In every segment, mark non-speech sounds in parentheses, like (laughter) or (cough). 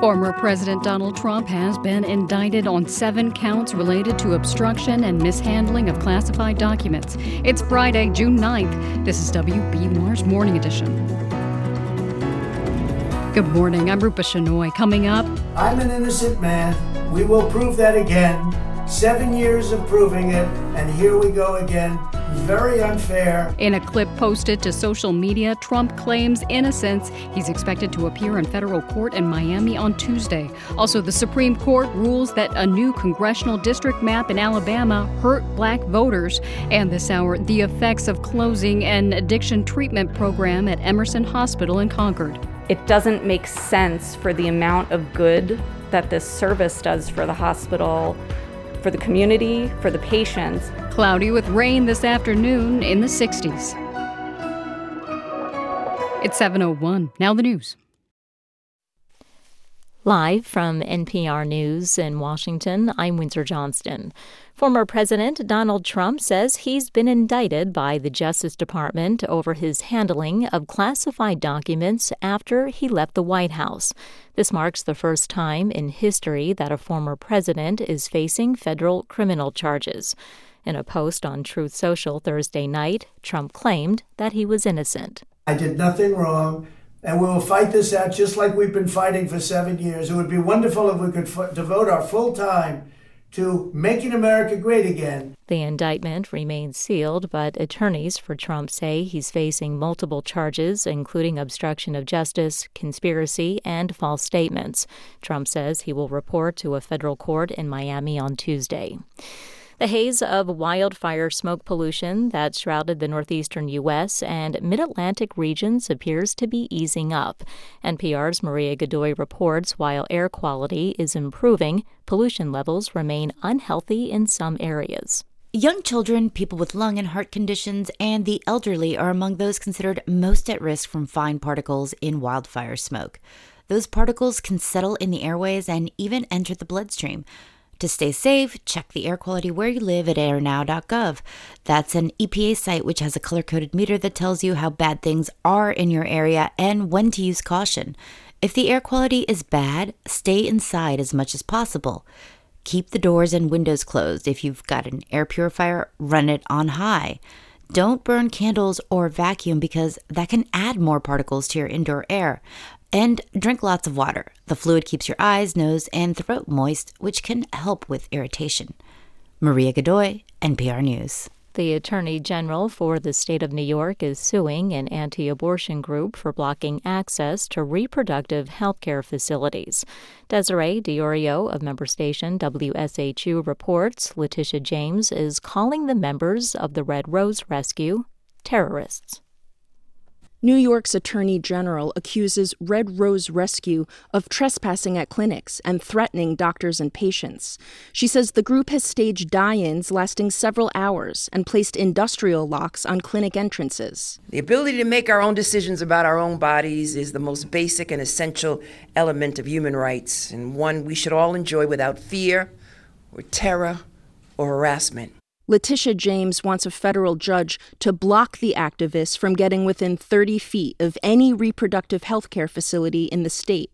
Former President Donald Trump has been indicted on seven counts related to obstruction and mishandling of classified documents. It's Friday, June 9th. This is WBUR's Morning Edition. Good morning. I'm Rupa Shenoy. Coming up, I'm an innocent man. We will prove that again. Seven years of proving it, and here we go again. Very unfair. In a clip posted to social media, Trump claims innocence. He's expected to appear in federal court in Miami on Tuesday. Also, the Supreme Court rules that a new congressional district map in Alabama hurt black voters. And this hour, the effects of closing an addiction treatment program at Emerson Hospital in Concord. It doesn't make sense for the amount of good that this service does for the hospital for the community, for the patients. Cloudy with rain this afternoon in the 60s. It's 7:01. Now the news. Live from NPR News in Washington, I'm Windsor Johnston. Former President Donald Trump says he's been indicted by the Justice Department over his handling of classified documents after he left the White House. This marks the first time in history that a former president is facing federal criminal charges. In a post on Truth Social Thursday night, Trump claimed that he was innocent. I did nothing wrong and we will fight this out just like we've been fighting for seven years. It would be wonderful if we could f- devote our full time to making America great again. The indictment remains sealed, but attorneys for Trump say he's facing multiple charges, including obstruction of justice, conspiracy, and false statements. Trump says he will report to a federal court in Miami on Tuesday. The haze of wildfire smoke pollution that shrouded the northeastern U.S. and mid Atlantic regions appears to be easing up. NPR's Maria Godoy reports while air quality is improving, pollution levels remain unhealthy in some areas. Young children, people with lung and heart conditions, and the elderly are among those considered most at risk from fine particles in wildfire smoke. Those particles can settle in the airways and even enter the bloodstream. To stay safe, check the air quality where you live at airnow.gov. That's an EPA site which has a color coded meter that tells you how bad things are in your area and when to use caution. If the air quality is bad, stay inside as much as possible. Keep the doors and windows closed. If you've got an air purifier, run it on high. Don't burn candles or vacuum because that can add more particles to your indoor air. And drink lots of water. The fluid keeps your eyes, nose, and throat moist, which can help with irritation. Maria Godoy, NPR News. The Attorney General for the state of New York is suing an anti abortion group for blocking access to reproductive health care facilities. Desiree D'Iorio of member station WSHU reports Letitia James is calling the members of the Red Rose Rescue terrorists. New York's Attorney General accuses Red Rose Rescue of trespassing at clinics and threatening doctors and patients. She says the group has staged die ins lasting several hours and placed industrial locks on clinic entrances. The ability to make our own decisions about our own bodies is the most basic and essential element of human rights, and one we should all enjoy without fear or terror or harassment. Letitia James wants a federal judge to block the activists from getting within 30 feet of any reproductive health care facility in the state.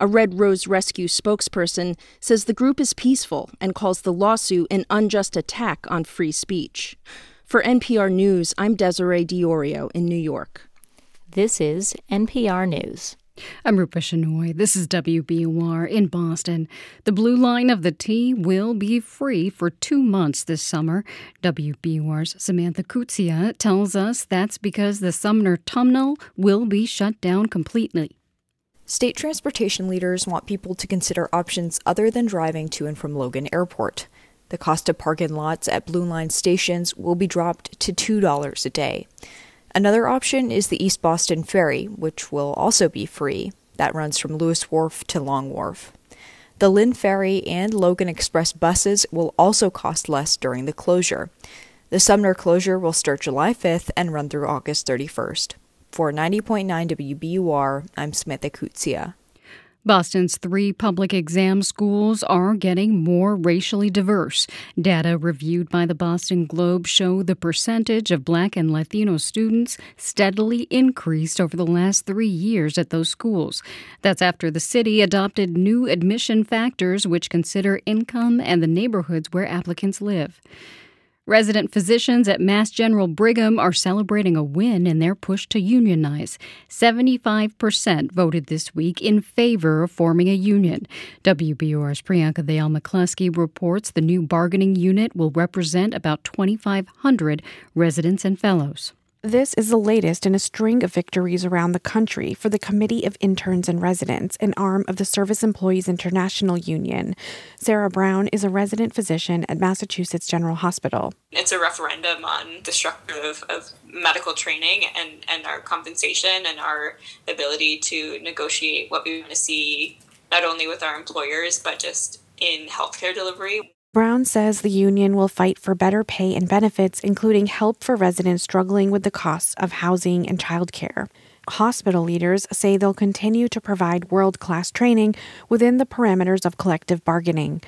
A Red Rose Rescue spokesperson says the group is peaceful and calls the lawsuit an unjust attack on free speech. For NPR News, I'm Desiree D'Iorio in New York. This is NPR News. I'm Rupa Shenoy. This is WBUR in Boston. The blue line of the T will be free for two months this summer. WBUR's Samantha Kutsia tells us that's because the Sumner Tunnel will be shut down completely. State transportation leaders want people to consider options other than driving to and from Logan Airport. The cost of parking lots at Blue Line stations will be dropped to $2 a day. Another option is the East Boston Ferry, which will also be free. That runs from Lewis Wharf to Long Wharf. The Lynn Ferry and Logan Express buses will also cost less during the closure. The Sumner closure will start July 5th and run through August 31st. For 90.9 WBUR, I'm Samantha Kutsia. Boston's three public exam schools are getting more racially diverse. Data reviewed by the Boston Globe show the percentage of black and Latino students steadily increased over the last three years at those schools. That's after the city adopted new admission factors which consider income and the neighborhoods where applicants live. Resident physicians at Mass General Brigham are celebrating a win in their push to unionize. 75% voted this week in favor of forming a union. WBUR's Priyanka Dayal McCluskey reports the new bargaining unit will represent about 2,500 residents and fellows. This is the latest in a string of victories around the country for the Committee of Interns and Residents, an arm of the Service Employees International Union. Sarah Brown is a resident physician at Massachusetts General Hospital. It's a referendum on the structure of, of medical training and, and our compensation and our ability to negotiate what we want to see not only with our employers, but just in healthcare delivery. Brown says the union will fight for better pay and benefits, including help for residents struggling with the costs of housing and childcare. Hospital leaders say they'll continue to provide world class training within the parameters of collective bargaining.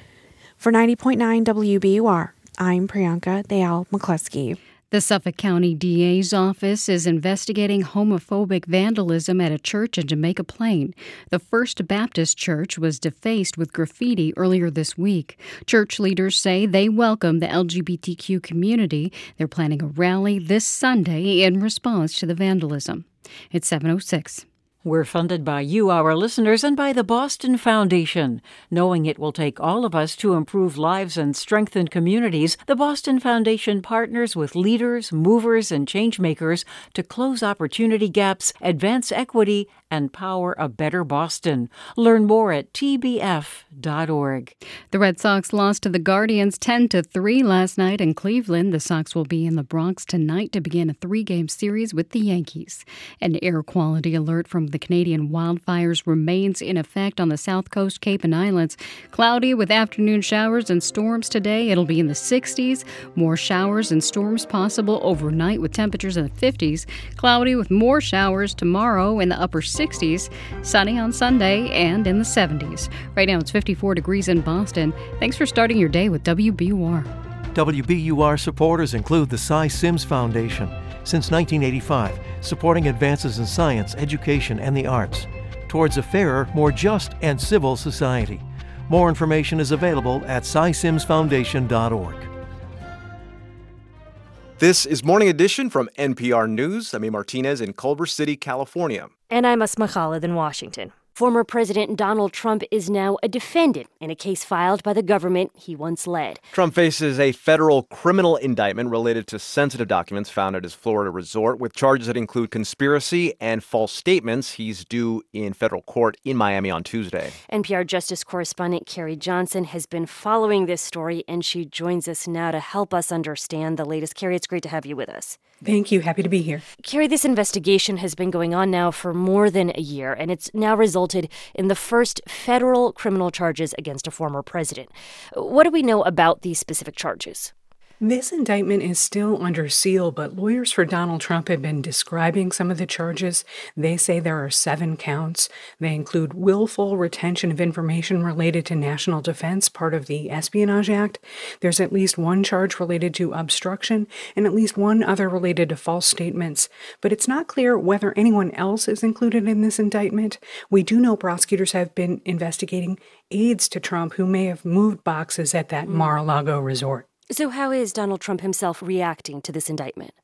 For 90.9 WBUR, I'm Priyanka Dayal McCluskey. The Suffolk County DA's office is investigating homophobic vandalism at a church in Jamaica Plain. The First Baptist Church was defaced with graffiti earlier this week. Church leaders say they welcome the LGBTQ community. They're planning a rally this Sunday in response to the vandalism. It's 706. We're funded by you, our listeners, and by the Boston Foundation. Knowing it will take all of us to improve lives and strengthen communities, the Boston Foundation partners with leaders, movers, and changemakers to close opportunity gaps, advance equity, and power a better Boston. Learn more at tbf.org. The Red Sox lost to the Guardians 10 to 3 last night in Cleveland. The Sox will be in the Bronx tonight to begin a three-game series with the Yankees. An air quality alert from the Canadian wildfires remains in effect on the South Coast, Cape and Islands. Cloudy with afternoon showers and storms today. It'll be in the 60s. More showers and storms possible overnight with temperatures in the 50s. Cloudy with more showers tomorrow in the upper 60s. 60s, sunny on Sunday, and in the 70s. Right now it's 54 degrees in Boston. Thanks for starting your day with WBUR. WBUR supporters include the Sy Syms Foundation, since 1985, supporting advances in science, education, and the arts towards a fairer, more just, and civil society. More information is available at cysimsfoundation.org. This is Morning Edition from NPR News. I'm. Martinez in Culver City, California. And I'm Asma Khalid in Washington. Former President Donald Trump is now a defendant in a case filed by the government he once led. Trump faces a federal criminal indictment related to sensitive documents found at his Florida resort with charges that include conspiracy and false statements. He's due in federal court in Miami on Tuesday. NPR Justice correspondent Carrie Johnson has been following this story, and she joins us now to help us understand the latest. Carrie, it's great to have you with us. Thank you. Happy to be here. Carrie, this investigation has been going on now for more than a year, and it's now resulted in the first federal criminal charges against a former president. What do we know about these specific charges? This indictment is still under seal, but lawyers for Donald Trump have been describing some of the charges. They say there are seven counts. They include willful retention of information related to national defense, part of the Espionage Act. There's at least one charge related to obstruction and at least one other related to false statements. But it's not clear whether anyone else is included in this indictment. We do know prosecutors have been investigating aides to Trump who may have moved boxes at that mm. Mar a Lago resort. So, how is Donald Trump himself reacting to this indictment?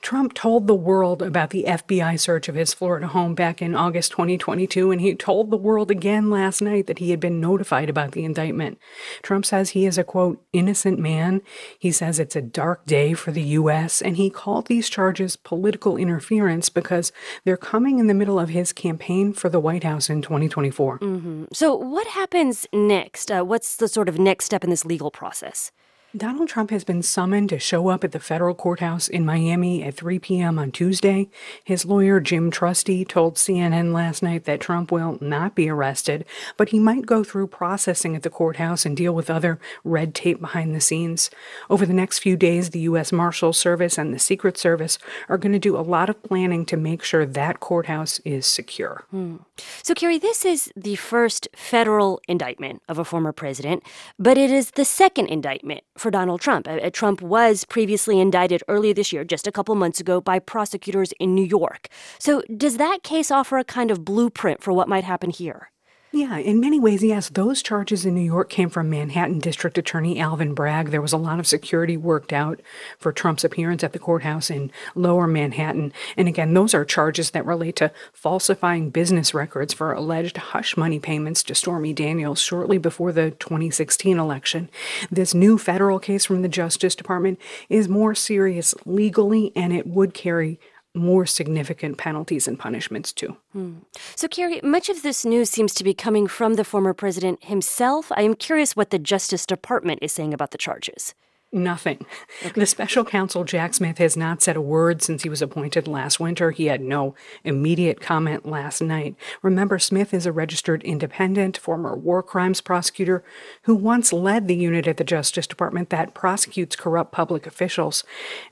Trump told the world about the FBI search of his Florida home back in August 2022, and he told the world again last night that he had been notified about the indictment. Trump says he is a quote, innocent man. He says it's a dark day for the U.S., and he called these charges political interference because they're coming in the middle of his campaign for the White House in 2024. Mm-hmm. So, what happens next? Uh, what's the sort of next step in this legal process? Donald Trump has been summoned to show up at the federal courthouse in Miami at 3 p.m. on Tuesday. His lawyer, Jim Trusty, told CNN last night that Trump will not be arrested, but he might go through processing at the courthouse and deal with other red tape behind the scenes. Over the next few days, the U.S. Marshal Service and the Secret Service are going to do a lot of planning to make sure that courthouse is secure. Hmm. So, Carrie, this is the first federal indictment of a former president, but it is the second indictment for Donald Trump. Uh, Trump was previously indicted earlier this year, just a couple months ago, by prosecutors in New York. So, does that case offer a kind of blueprint for what might happen here? Yeah, in many ways, yes. Those charges in New York came from Manhattan District Attorney Alvin Bragg. There was a lot of security worked out for Trump's appearance at the courthouse in lower Manhattan. And again, those are charges that relate to falsifying business records for alleged hush money payments to Stormy Daniels shortly before the 2016 election. This new federal case from the Justice Department is more serious legally, and it would carry more significant penalties and punishments too. Hmm. So, Carrie, much of this news seems to be coming from the former president himself. I am curious what the Justice Department is saying about the charges. Nothing. Okay. The special counsel, Jack Smith, has not said a word since he was appointed last winter. He had no immediate comment last night. Remember, Smith is a registered independent, former war crimes prosecutor who once led the unit at the Justice Department that prosecutes corrupt public officials.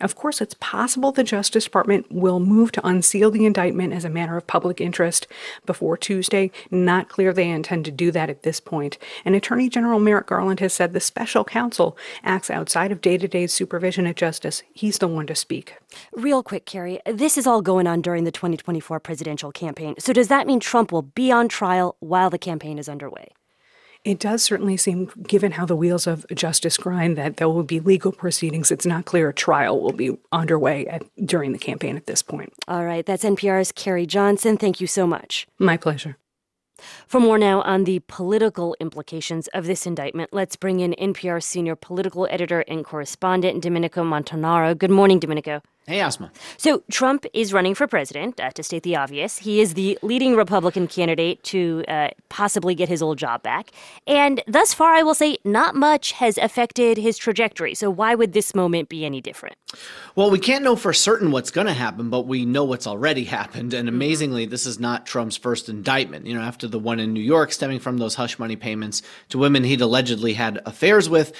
Of course, it's possible the Justice Department will move to unseal the indictment as a matter of public interest before Tuesday. Not clear they intend to do that at this point. And Attorney General Merrick Garland has said the special counsel acts outside of day to day supervision at Justice, he's the one to speak. Real quick, Carrie, this is all going on during the 2024 presidential campaign. So does that mean Trump will be on trial while the campaign is underway? It does certainly seem, given how the wheels of justice grind, that there will be legal proceedings. It's not clear a trial will be underway at, during the campaign at this point. All right. That's NPR's Carrie Johnson. Thank you so much. My pleasure. For more now on the political implications of this indictment, let's bring in NPR senior political editor and correspondent Domenico Montanaro. Good morning, Domenico. Hey, Asma. So, Trump is running for president, uh, to state the obvious. He is the leading Republican candidate to uh, possibly get his old job back. And thus far, I will say, not much has affected his trajectory. So, why would this moment be any different? Well, we can't know for certain what's going to happen, but we know what's already (laughs) happened. And mm-hmm. amazingly, this is not Trump's first indictment. You know, after the one in New York stemming from those hush money payments to women he'd allegedly had affairs with,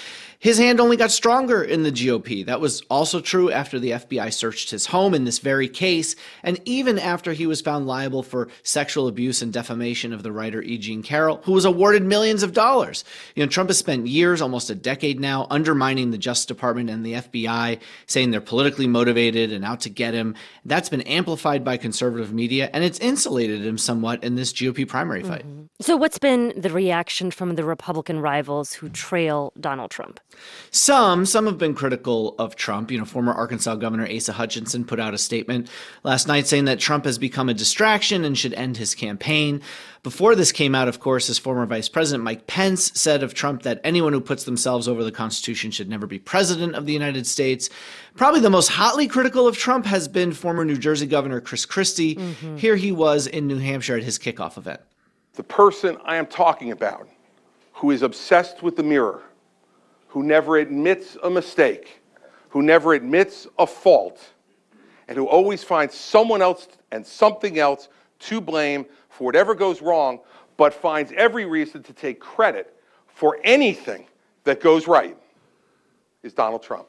his hand only got stronger in the GOP. That was also true after the FBI searched his home in this very case, and even after he was found liable for sexual abuse and defamation of the writer E. Jean Carroll, who was awarded millions of dollars. You know, Trump has spent years, almost a decade now, undermining the Justice Department and the FBI, saying they're politically motivated and out to get him. That's been amplified by conservative media, and it's insulated him somewhat in this GOP primary fight. Mm-hmm. So, what's been the reaction from the Republican rivals who trail Donald Trump? Some, some have been critical of Trump. You know, former Arkansas Governor Asa Hutchinson put out a statement last night saying that Trump has become a distraction and should end his campaign. Before this came out, of course, his former Vice President Mike Pence said of Trump that anyone who puts themselves over the Constitution should never be president of the United States. Probably the most hotly critical of Trump has been former New Jersey Governor Chris Christie. Mm-hmm. Here he was in New Hampshire at his kickoff event. The person I am talking about, who is obsessed with the mirror, who never admits a mistake, who never admits a fault, and who always finds someone else and something else to blame for whatever goes wrong, but finds every reason to take credit for anything that goes right, is Donald Trump.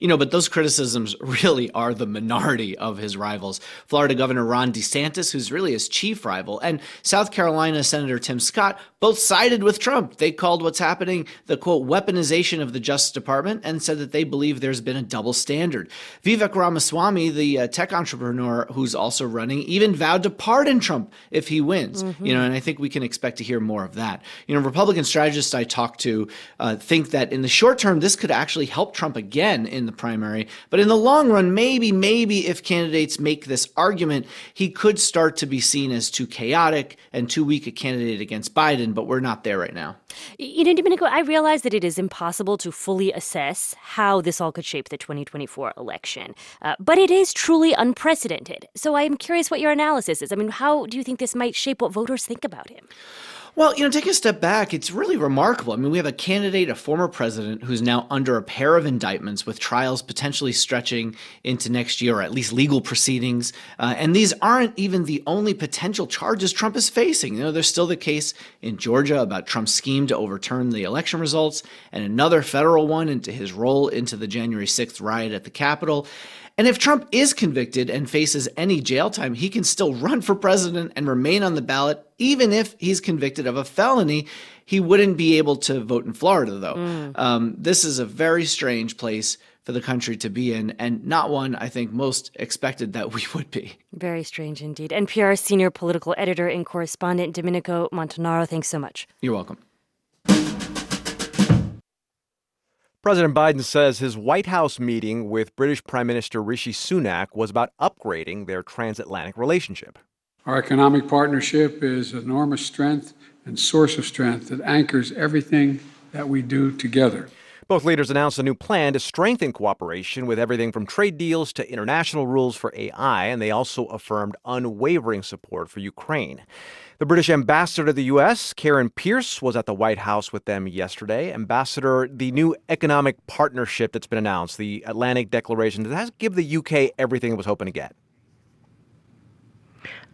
You know, but those criticisms (laughs) really are the minority of his rivals. Florida Governor Ron DeSantis, who's really his chief rival, and South Carolina Senator Tim Scott both sided with Trump. They called what's happening the quote weaponization of the Justice Department and said that they believe there's been a double standard. Vivek Ramaswamy, the uh, tech entrepreneur who's also running, even vowed to pardon Trump if he wins. Mm-hmm. You know, and I think we can expect to hear more of that. You know, Republican strategists I talked to uh, think that in the short term, this could actually help Trump again in the primary. But in the long run, maybe, maybe if candidates make this argument, he could start to be seen as too chaotic and too weak a candidate against Biden, but we're not there right now. You know, Domenico, I realize that it is impossible to fully assess how this all could shape the 2024 election, uh, but it is truly unprecedented. So I am curious what your analysis is. I mean, how do you think this might shape what voters think about him? Well, you know, take a step back. It's really remarkable. I mean, we have a candidate, a former president, who's now under a pair of indictments with trials potentially stretching into next year, or at least legal proceedings. Uh, and these aren't even the only potential charges Trump is facing. You know, there's still the case in Georgia about Trump's scheme to overturn the election results, and another federal one into his role into the January 6th riot at the Capitol. And if Trump is convicted and faces any jail time, he can still run for president and remain on the ballot, even if he's convicted of a felony. He wouldn't be able to vote in Florida, though. Mm. Um, this is a very strange place for the country to be in, and not one I think most expected that we would be. Very strange indeed. NPR senior political editor and correspondent Domenico Montanaro, thanks so much. You're welcome. President Biden says his White House meeting with British Prime Minister Rishi Sunak was about upgrading their transatlantic relationship. Our economic partnership is enormous strength and source of strength that anchors everything that we do together. Both leaders announced a new plan to strengthen cooperation with everything from trade deals to international rules for AI, and they also affirmed unwavering support for Ukraine. The British ambassador to the U.S., Karen Pierce, was at the White House with them yesterday. Ambassador, the new economic partnership that's been announced, the Atlantic Declaration, does that give the UK everything it was hoping to get?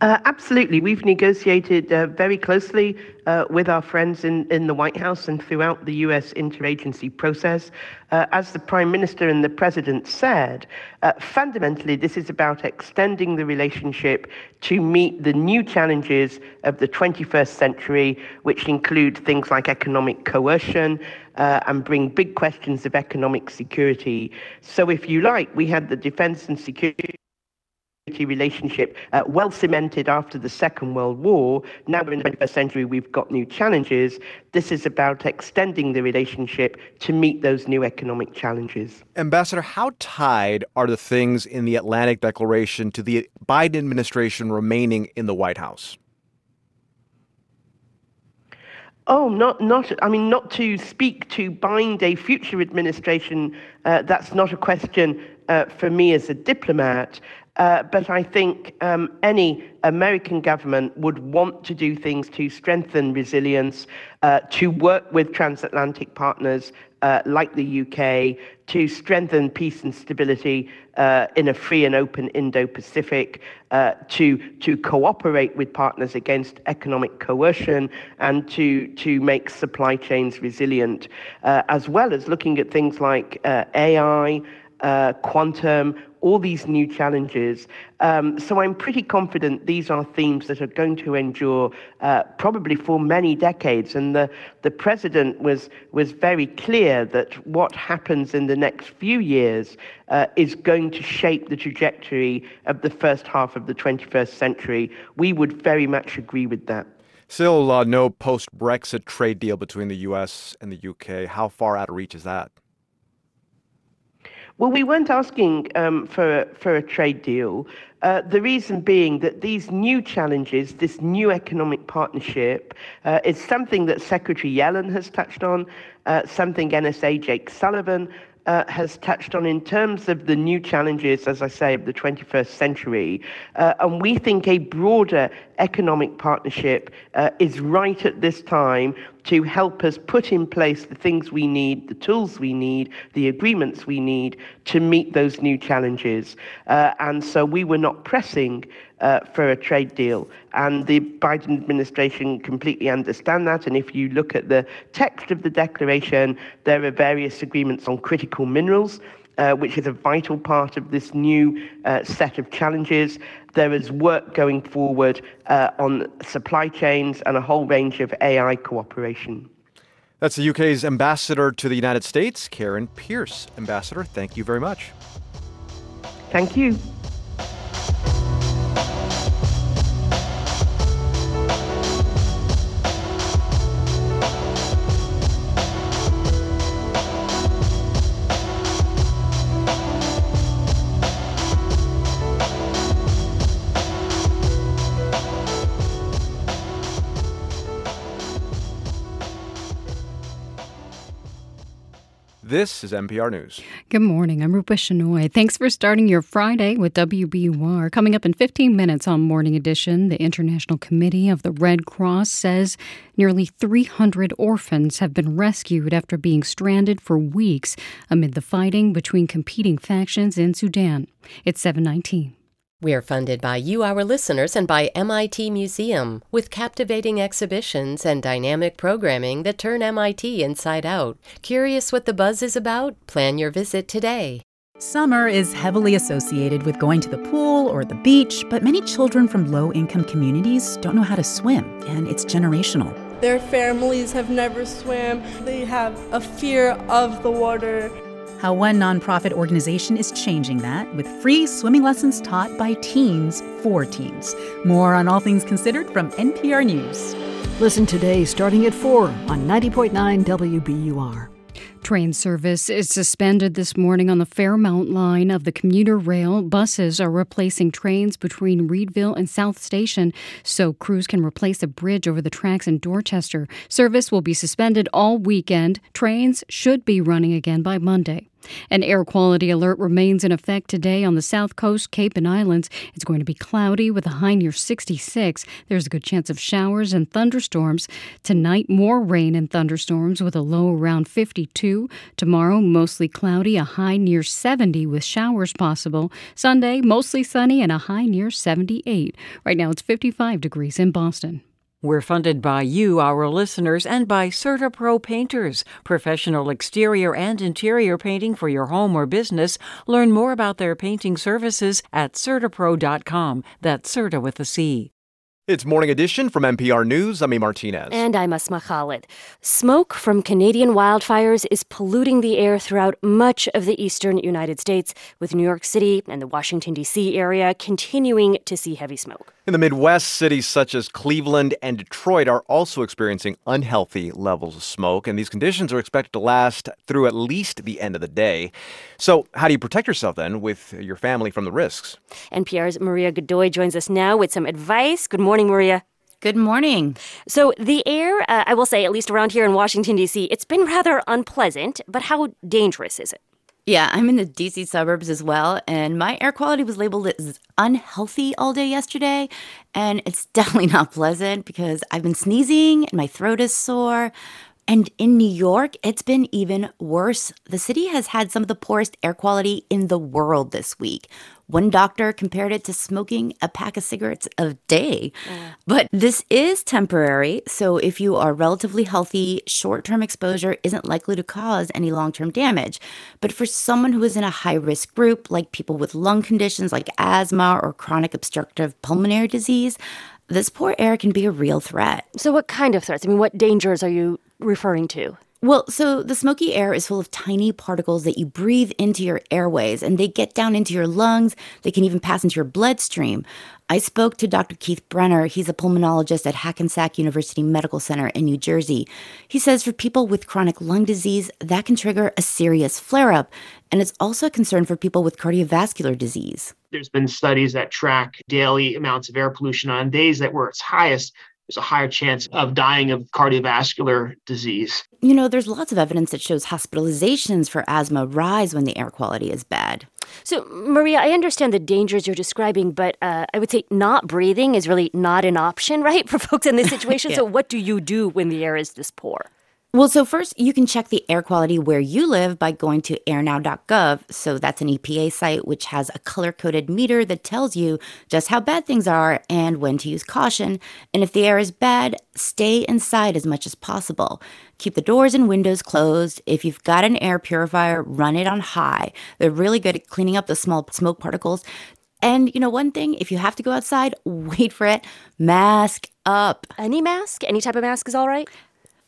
Uh, absolutely. We've negotiated uh, very closely uh, with our friends in, the White House and throughout the U.S. interagency process. As the Prime Minister and the President said, fundamentally, this is about extending the relationship to meet the new challenges of the 21st century, which include things like economic coercion. And bring big questions of economic security. So, if you like, we had the defense and security relationship uh, well cemented after the Second World War. Now we're in the 21st century, we've got new challenges. This is about extending the relationship to meet those new economic challenges. Ambassador, how tied are the things in the Atlantic Declaration to the Biden administration remaining in the White House? Oh, not, not. I mean, not to speak to bind a future administration. Uh, that's not a question uh, for me as a diplomat. Uh, but I think um, any American government would want to do things to strengthen resilience, uh, to work with transatlantic partners uh, like the UK, to strengthen peace and stability uh, in a free and open Indo Pacific, uh, to, to cooperate with partners against economic coercion, and to, to make supply chains resilient, as well as looking at things like AI uh, quantum, all these new challenges. Um, so I'm pretty confident these are themes that are going to endure uh, probably for many decades. And the, the president was, was very clear that what happens in the next few years uh, is going to shape the trajectory of the first half of the 21st century. We would very much agree with that. Still, uh, no post Brexit trade deal between the US and the UK. How far out of reach is that? Well, we weren't asking um, for, for a trade deal. Uh, the reason being that these new challenges, this new economic partnership, uh, is something that Secretary Yellen has touched on, uh, something NSA Jake Sullivan uh, has touched on in terms of the new challenges, as I say, of the 21st century. Uh, and we think a broader economic partnership uh, is right at this time to help us put in place the things we need, the tools we need, the agreements we need to meet those new challenges. Uh, and so we were not pressing uh, for a trade deal. And the Biden administration completely understand that. And if you look at the text of the declaration, there are various agreements on critical minerals. Uh, which is a vital part of this new uh, set of challenges. There is work going forward uh, on supply chains and a whole range of AI cooperation. That's the UK's ambassador to the United States, Karen Pierce. Ambassador, thank you very much. Thank you. Thank you. This is NPR News. Good morning. I'm Rupa Shenoy. Thanks for starting your Friday with WBUR. Coming up in 15 minutes on Morning Edition, the International Committee of the Red Cross says nearly 300 orphans have been rescued after being stranded for weeks amid the fighting between competing factions in Sudan. It's 719. We are funded by you, our listeners, and by MIT Museum, with captivating exhibitions and dynamic programming that turn MIT inside out. Curious what the buzz is about? Plan your visit today. Summer is heavily associated with going to the pool or the beach, but many children from low income communities don't know how to swim, and it's generational. Their families have never swam, they have a fear of the water how one nonprofit organization is changing that with free swimming lessons taught by teens for teens. More on All Things Considered from NPR News. Listen today starting at 4 on 90.9 WBUR. Train service is suspended this morning on the Fairmount line of the commuter rail. Buses are replacing trains between Readville and South Station so crews can replace a bridge over the tracks in Dorchester. Service will be suspended all weekend. Trains should be running again by Monday. An air quality alert remains in effect today on the south coast, Cape and Islands. It's going to be cloudy with a high near 66. There's a good chance of showers and thunderstorms. Tonight, more rain and thunderstorms with a low around 52. Tomorrow, mostly cloudy, a high near 70 with showers possible. Sunday, mostly sunny and a high near 78. Right now, it's 55 degrees in Boston. We're funded by you, our listeners, and by CertaPro Painters, professional exterior and interior painting for your home or business. Learn more about their painting services at CertaPro.com. That's Certa with a C. It's Morning Edition from NPR News. I'm E. Martinez. And I'm Asma Khalid. Smoke from Canadian wildfires is polluting the air throughout much of the eastern United States, with New York City and the Washington, D.C. area continuing to see heavy smoke. In the Midwest, cities such as Cleveland and Detroit are also experiencing unhealthy levels of smoke, and these conditions are expected to last through at least the end of the day. So, how do you protect yourself then with your family from the risks? NPR's Maria Godoy joins us now with some advice. Good morning, Maria. Good morning. So, the air, uh, I will say, at least around here in Washington, D.C., it's been rather unpleasant, but how dangerous is it? Yeah, I'm in the DC suburbs as well, and my air quality was labeled as unhealthy all day yesterday. And it's (laughs) definitely not pleasant because I've been sneezing and my throat is sore. And in New York, it's been even worse. The city has had some of the poorest air quality in the world this week. One doctor compared it to smoking a pack of cigarettes a day. Yeah. But this is temporary, so if you are relatively healthy, short term exposure isn't likely to cause any long term damage. But for someone who is in a high risk group, like people with lung conditions like asthma or chronic obstructive pulmonary disease, this poor air can be a real threat. So, what kind of threats? I mean, what dangers are you referring to? Well, so the smoky air is full of tiny particles that you breathe into your airways and they get down into your lungs. They can even pass into your bloodstream. I spoke to Dr. Keith Brenner. He's a pulmonologist at Hackensack University Medical Center in New Jersey. He says for people with chronic lung disease, that can trigger a serious flare up. And it's also a concern for people with cardiovascular disease. There's been studies that track daily amounts of air pollution on days that were its highest there's a higher chance of dying of cardiovascular disease. You know, there's lots of evidence that shows hospitalizations for asthma rise when the air quality is bad. So, Maria, I understand the dangers you're describing, but uh, I would say not breathing is really not an option, (laughs) right, for folks in this situation. (laughs) yeah. So, what do you do when the air is this poor? Well, so first, you can check the air quality where you live by going to airnow.gov. So that's an EPA site which has a color coded meter that tells you just how bad things are and when to use caution. And if the air is bad, stay inside as much as possible. Keep the doors and windows closed. If you've got an air purifier, run it on high. They're really good at cleaning up the small smoke particles. And you know, one thing, if you have to go outside, (laughs) wait for it, mask up. Any mask? Any type of mask is all right?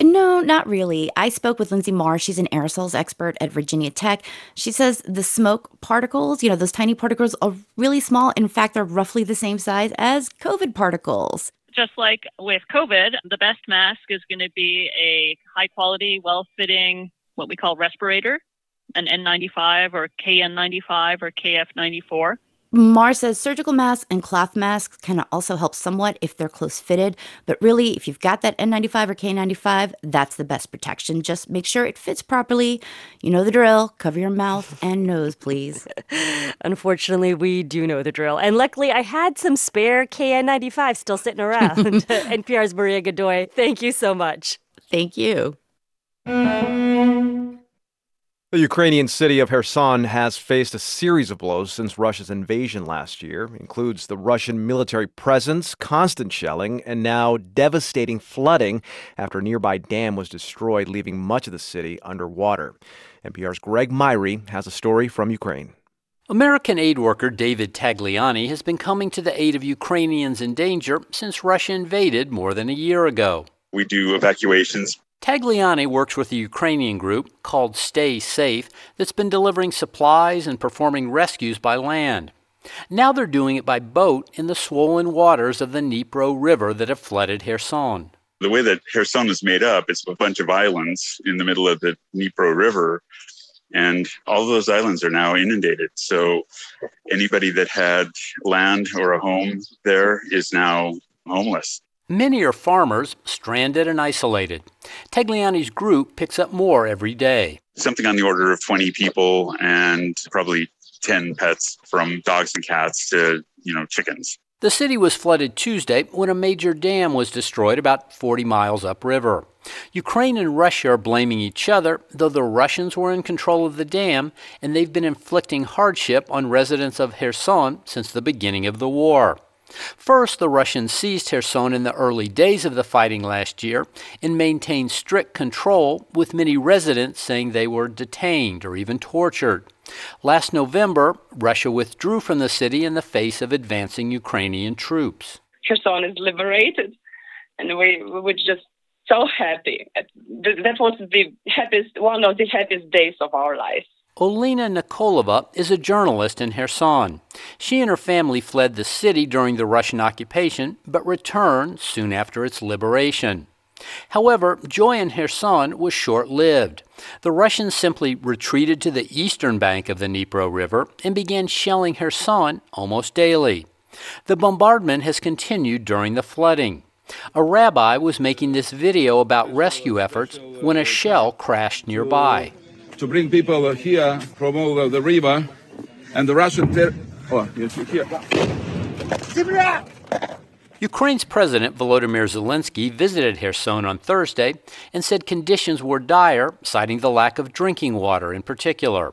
No, not really. I spoke with Linsey Marr. She's an aerosols expert at Virginia Tech. She says the smoke particles, you know, those tiny particles are really small. In fact, they're roughly the same size as COVID particles. Just like with COVID, the best mask is going to be a high quality, well fitting, what we call respirator, an N95 or KN95 or KF94. Marr says surgical masks and cloth masks can also help somewhat if they're close fitted, but really, if you've got that N95 or K95, that's the best protection. Just make sure it fits properly. You know the drill. Cover your mouth and nose, please. (laughs) Unfortunately, we do know the drill. And luckily, I had some spare KN95 still sitting around. (laughs) (laughs) NPR's Maria Godoy, thank you so much. Thank you. The Ukrainian city of Kherson has faced a series of blows since Russia's invasion last year. It includes the Russian military presence, constant shelling, and now devastating flooding after a nearby dam was destroyed, leaving much of the city underwater. NPR's Greg Myre has a story from Ukraine. American aid worker David Tagliani has been coming to the aid of Ukrainians in danger since Russia invaded more than a year ago. We do evacuations Tagliani works with a Ukrainian group called Stay Safe that's been delivering supplies and performing rescues by land. Now they're doing it by boat in the swollen waters of the Dnipro River that have flooded Kherson. The way that Kherson is made up, it's a bunch of islands in the middle of the Dnipro River, and all those islands are now inundated. So anybody that had land or a home there is now homeless. Many are farmers, stranded and isolated. Tagliani's group picks up more every day. Something on the order of 20 people and probably 10 pets from dogs and cats to, you know, chickens. The city was flooded Tuesday when a major dam was destroyed about 40 miles upriver. Ukraine and Russia are blaming each other, though the Russians were in control of the dam and they've been inflicting hardship on residents of Kherson since the beginning of the war. First, the Russians seized Kherson in the early days of the fighting last year and maintained strict control, with many residents saying they were detained or even tortured. Last November, Russia withdrew from the city in the face of advancing Ukrainian troops. Kherson is liberated, and we, we were just so happy. That was the happiest, one of the happiest days of our lives. Olena Nikolova is a journalist in Kherson. She and her family fled the city during the Russian occupation, but returned soon after its liberation. However, joy in Kherson was short lived. The Russians simply retreated to the eastern bank of the Dnipro River and began shelling Kherson almost daily. The bombardment has continued during the flooding. A rabbi was making this video about rescue efforts when a shell crashed nearby to bring people here from all the river and the Russian. Ter- oh, here. Ukraine's President Volodymyr Zelensky visited Kherson on Thursday and said conditions were dire, citing the lack of drinking water in particular.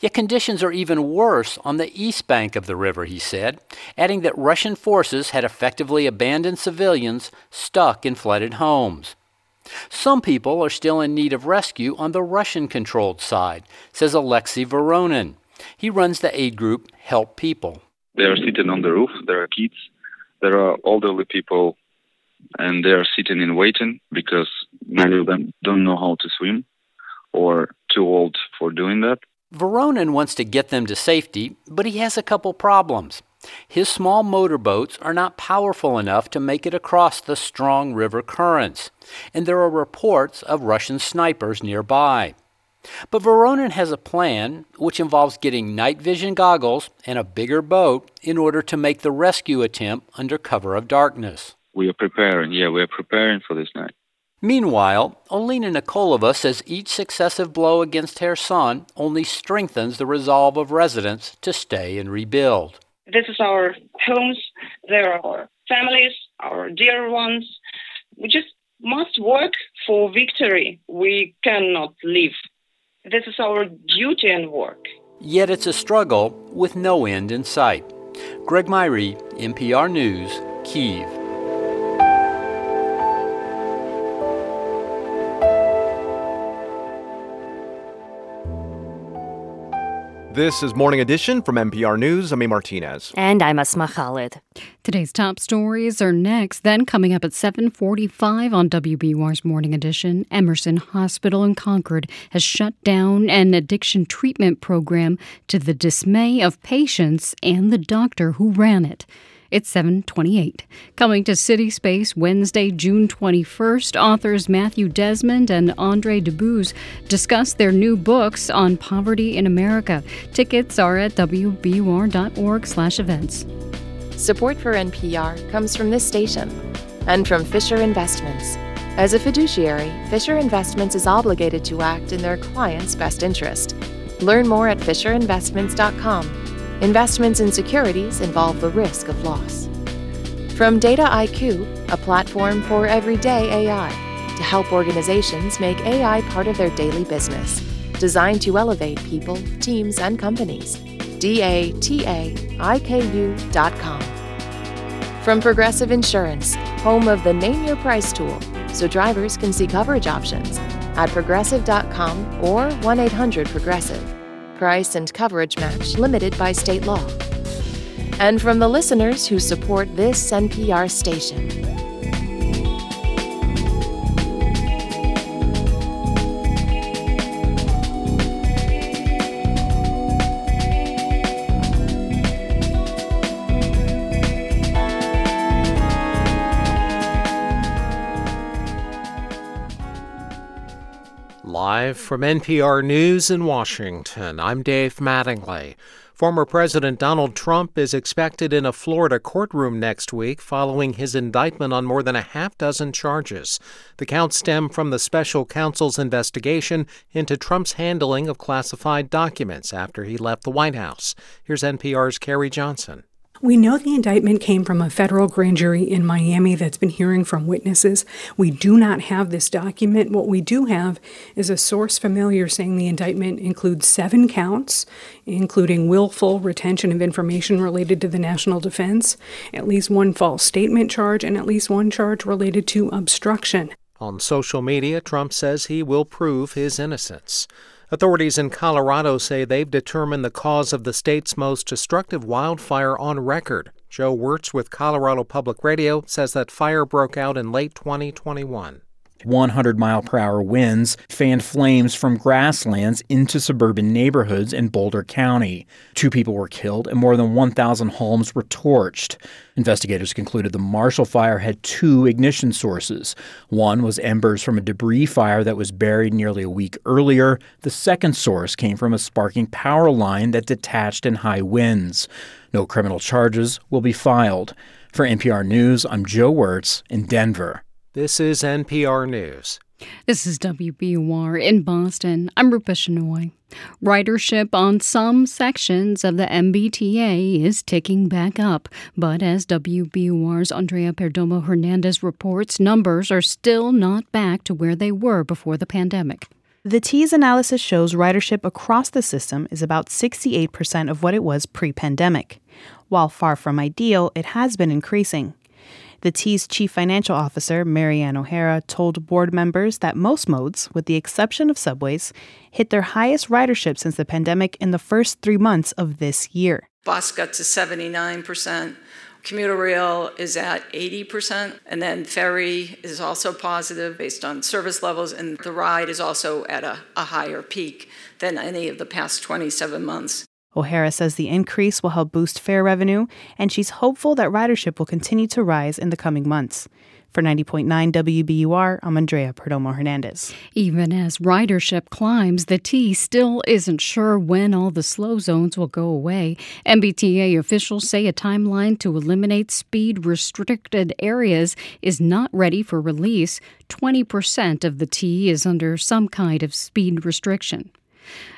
Yet conditions are even worse on the east bank of the river, he said, adding that Russian forces had effectively abandoned civilians stuck in flooded homes. Some people are still in need of rescue on the Russian controlled side, says Alexei Voronin. He runs the aid group Help People. They are sitting on the roof, there are kids, there are elderly people, and they are sitting in waiting because many of them don't know how to swim or too old for doing that. Voronin wants to get them to safety, but he has a couple problems. His small motorboats are not powerful enough to make it across the strong river currents, and there are reports of Russian snipers nearby. But Voronin has a plan which involves getting night vision goggles and a bigger boat in order to make the rescue attempt under cover of darkness. We are preparing, yeah, we are preparing for this night. Meanwhile, Olena Nikolova says each successive blow against Kherson only strengthens the resolve of residents to stay and rebuild. This is our homes, there are our families, our dear ones. We just must work for victory. We cannot live. This is our duty and work. Yet it's a struggle with no end in sight. Greg Myre, NPR News, Kiev. This is Morning Edition from NPR News. I'm A. Martinez. And I'm Asma Khalid. Today's top stories are next. Then coming up at 745 on WBUR's Morning Edition, Emerson Hospital in Concord has shut down an addiction treatment program to the dismay of patients and the doctor who ran it. It's 728. Coming to CitySpace Wednesday, June 21st, authors Matthew Desmond and Andre Dubus discuss their new books on poverty in America. Tickets are at wbur.org/events. Support for NPR comes from this station and from Fisher Investments. As a fiduciary, Fisher Investments is obligated to act in their client's best interest. Learn more at fisherinvestments.com Investments in securities involve the risk of loss. From Dataiku, a platform for everyday AI, to help organizations make AI part of their daily business, designed to elevate people, teams, and companies. DATAIKU.com. From Progressive Insurance, home of the Name Your Price tool, so drivers can see coverage options at progressive.com or 1 800 Progressive price, and coverage match limited by state law. And from the listeners who support this NPR station. Live from NPR News in Washington, I'm Dave Mattingly. Former President Donald Trump is expected in a Florida courtroom next week following his indictment on more than a half dozen charges. The counts stem from the special counsel's investigation into Trump's handling of classified documents after he left the White House. Here's NPR's Carrie Johnson. We know the indictment came from a federal grand jury in Miami that's been hearing from witnesses. We do not have this document. What we do have is a source familiar saying the indictment includes seven counts, including willful retention of information related to the national defense, at least one false statement charge, and at least one charge related to obstruction. On social media, Trump says he will prove his innocence. Authorities in Colorado say they've determined the cause of the state's most destructive wildfire on record. Joe Wertz with Colorado Public Radio says that fire broke out in late 2021. 100 mile per hour winds fanned flames from grasslands into suburban neighborhoods in Boulder County. Two people were killed and more than 1,000 homes were torched. Investigators concluded the Marshall Fire had two ignition sources. One was embers from a debris fire that was buried nearly a week earlier. The second source came from a sparking power line that detached in high winds. No criminal charges will be filed. For NPR News, I'm Joe Wertz in Denver. This is NPR News. This is WBUR in Boston. I'm Rupa Shenoy. Ridership on some sections of the MBTA is ticking back up, but as WBUR's Andrea Perdomo Hernandez reports, numbers are still not back to where they were before the pandemic. The T's analysis shows ridership across the system is about 68% of what it was pre pandemic. While far from ideal, it has been increasing. The T's chief financial officer, Marianne O'Hara, told board members that most modes, with the exception of subways, hit their highest ridership since the pandemic in the first three months of this year. Bus got to 79%. Commuter rail is at 80%, and then ferry is also positive based on service levels, and the ride is also at a, a higher peak than any of the past 27 months. O'Hara says the increase will help boost fare revenue, and she's hopeful that ridership will continue to rise in the coming months. For 90.9 WBUR, I'm Andrea Perdomo Hernandez. Even as ridership climbs, the T still isn't sure when all the slow zones will go away. MBTA officials say a timeline to eliminate speed restricted areas is not ready for release. 20% of the T is under some kind of speed restriction.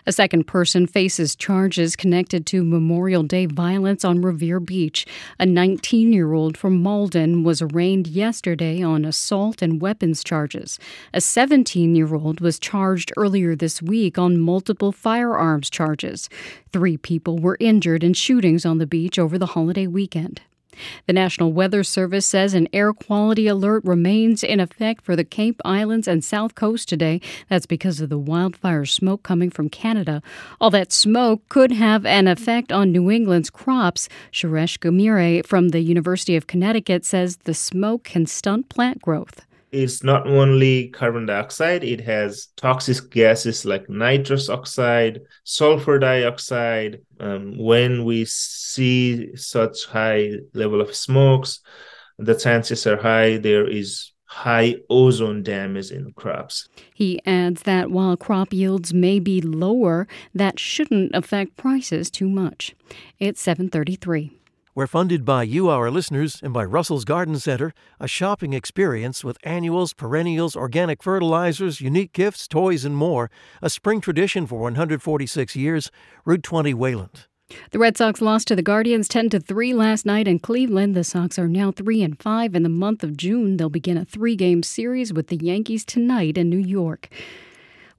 A second person faces charges connected to Memorial Day violence on Revere Beach. A 19 year old from Malden was arraigned yesterday on assault and weapons charges. A 17 year old was charged earlier this week on multiple firearms charges. Three people were injured in shootings on the beach over the holiday weekend. The National Weather Service says an air quality alert remains in effect for the Cape Islands and South Coast today. That's because of the wildfire smoke coming from Canada. All that smoke could have an effect on New England's crops. Suresh Ghimire from the University of Connecticut says the smoke can stunt plant growth. It's not only carbon dioxide, it has toxic gases like nitrous oxide, sulfur dioxide. Um, when we see such high level of smokes, the chances are high there is high ozone damage in crops. He adds that while crop yields may be lower, that shouldn't affect prices too much. It's 733. We're funded by you, our listeners, and by Russell's Garden Center, a shopping experience with annuals, perennials, organic fertilizers, unique gifts, toys, and more. A spring tradition for 146 years. Route 20 Wayland. The Red Sox lost to the Guardians 10 to 3 last night in Cleveland. The Sox are now 3 and 5 in the month of June. They'll begin a 3-game series with the Yankees tonight in New York.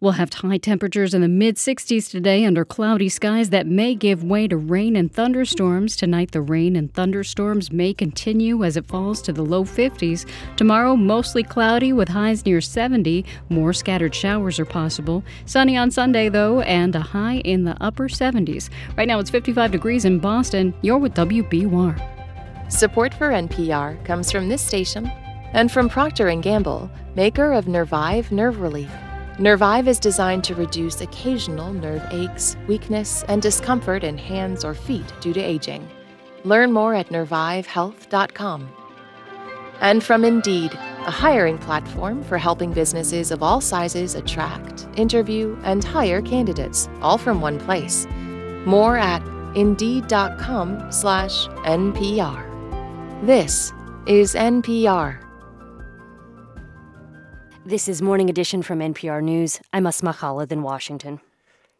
We'll have high temperatures in the mid 60s today under cloudy skies that may give way to rain and thunderstorms. Tonight, the rain and thunderstorms may continue as it falls to the low 50s. Tomorrow, mostly cloudy with highs near 70. More scattered showers are possible. Sunny on Sunday, though, and a high in the upper 70s. Right now, it's 55 degrees in Boston. You're with WBUR. Support for NPR comes from this station and from Procter & Gamble, maker of Nervive Nerve Relief. Nervive is designed to reduce occasional nerve aches, weakness, and discomfort in hands or feet due to aging. Learn more at nervivehealth.com. And from Indeed, a hiring platform for helping businesses of all sizes attract, interview, and hire candidates, all from one place. More at indeed.com/npr. This is NPR. This is Morning Edition from NPR News. I'm Asma Khalid in Washington.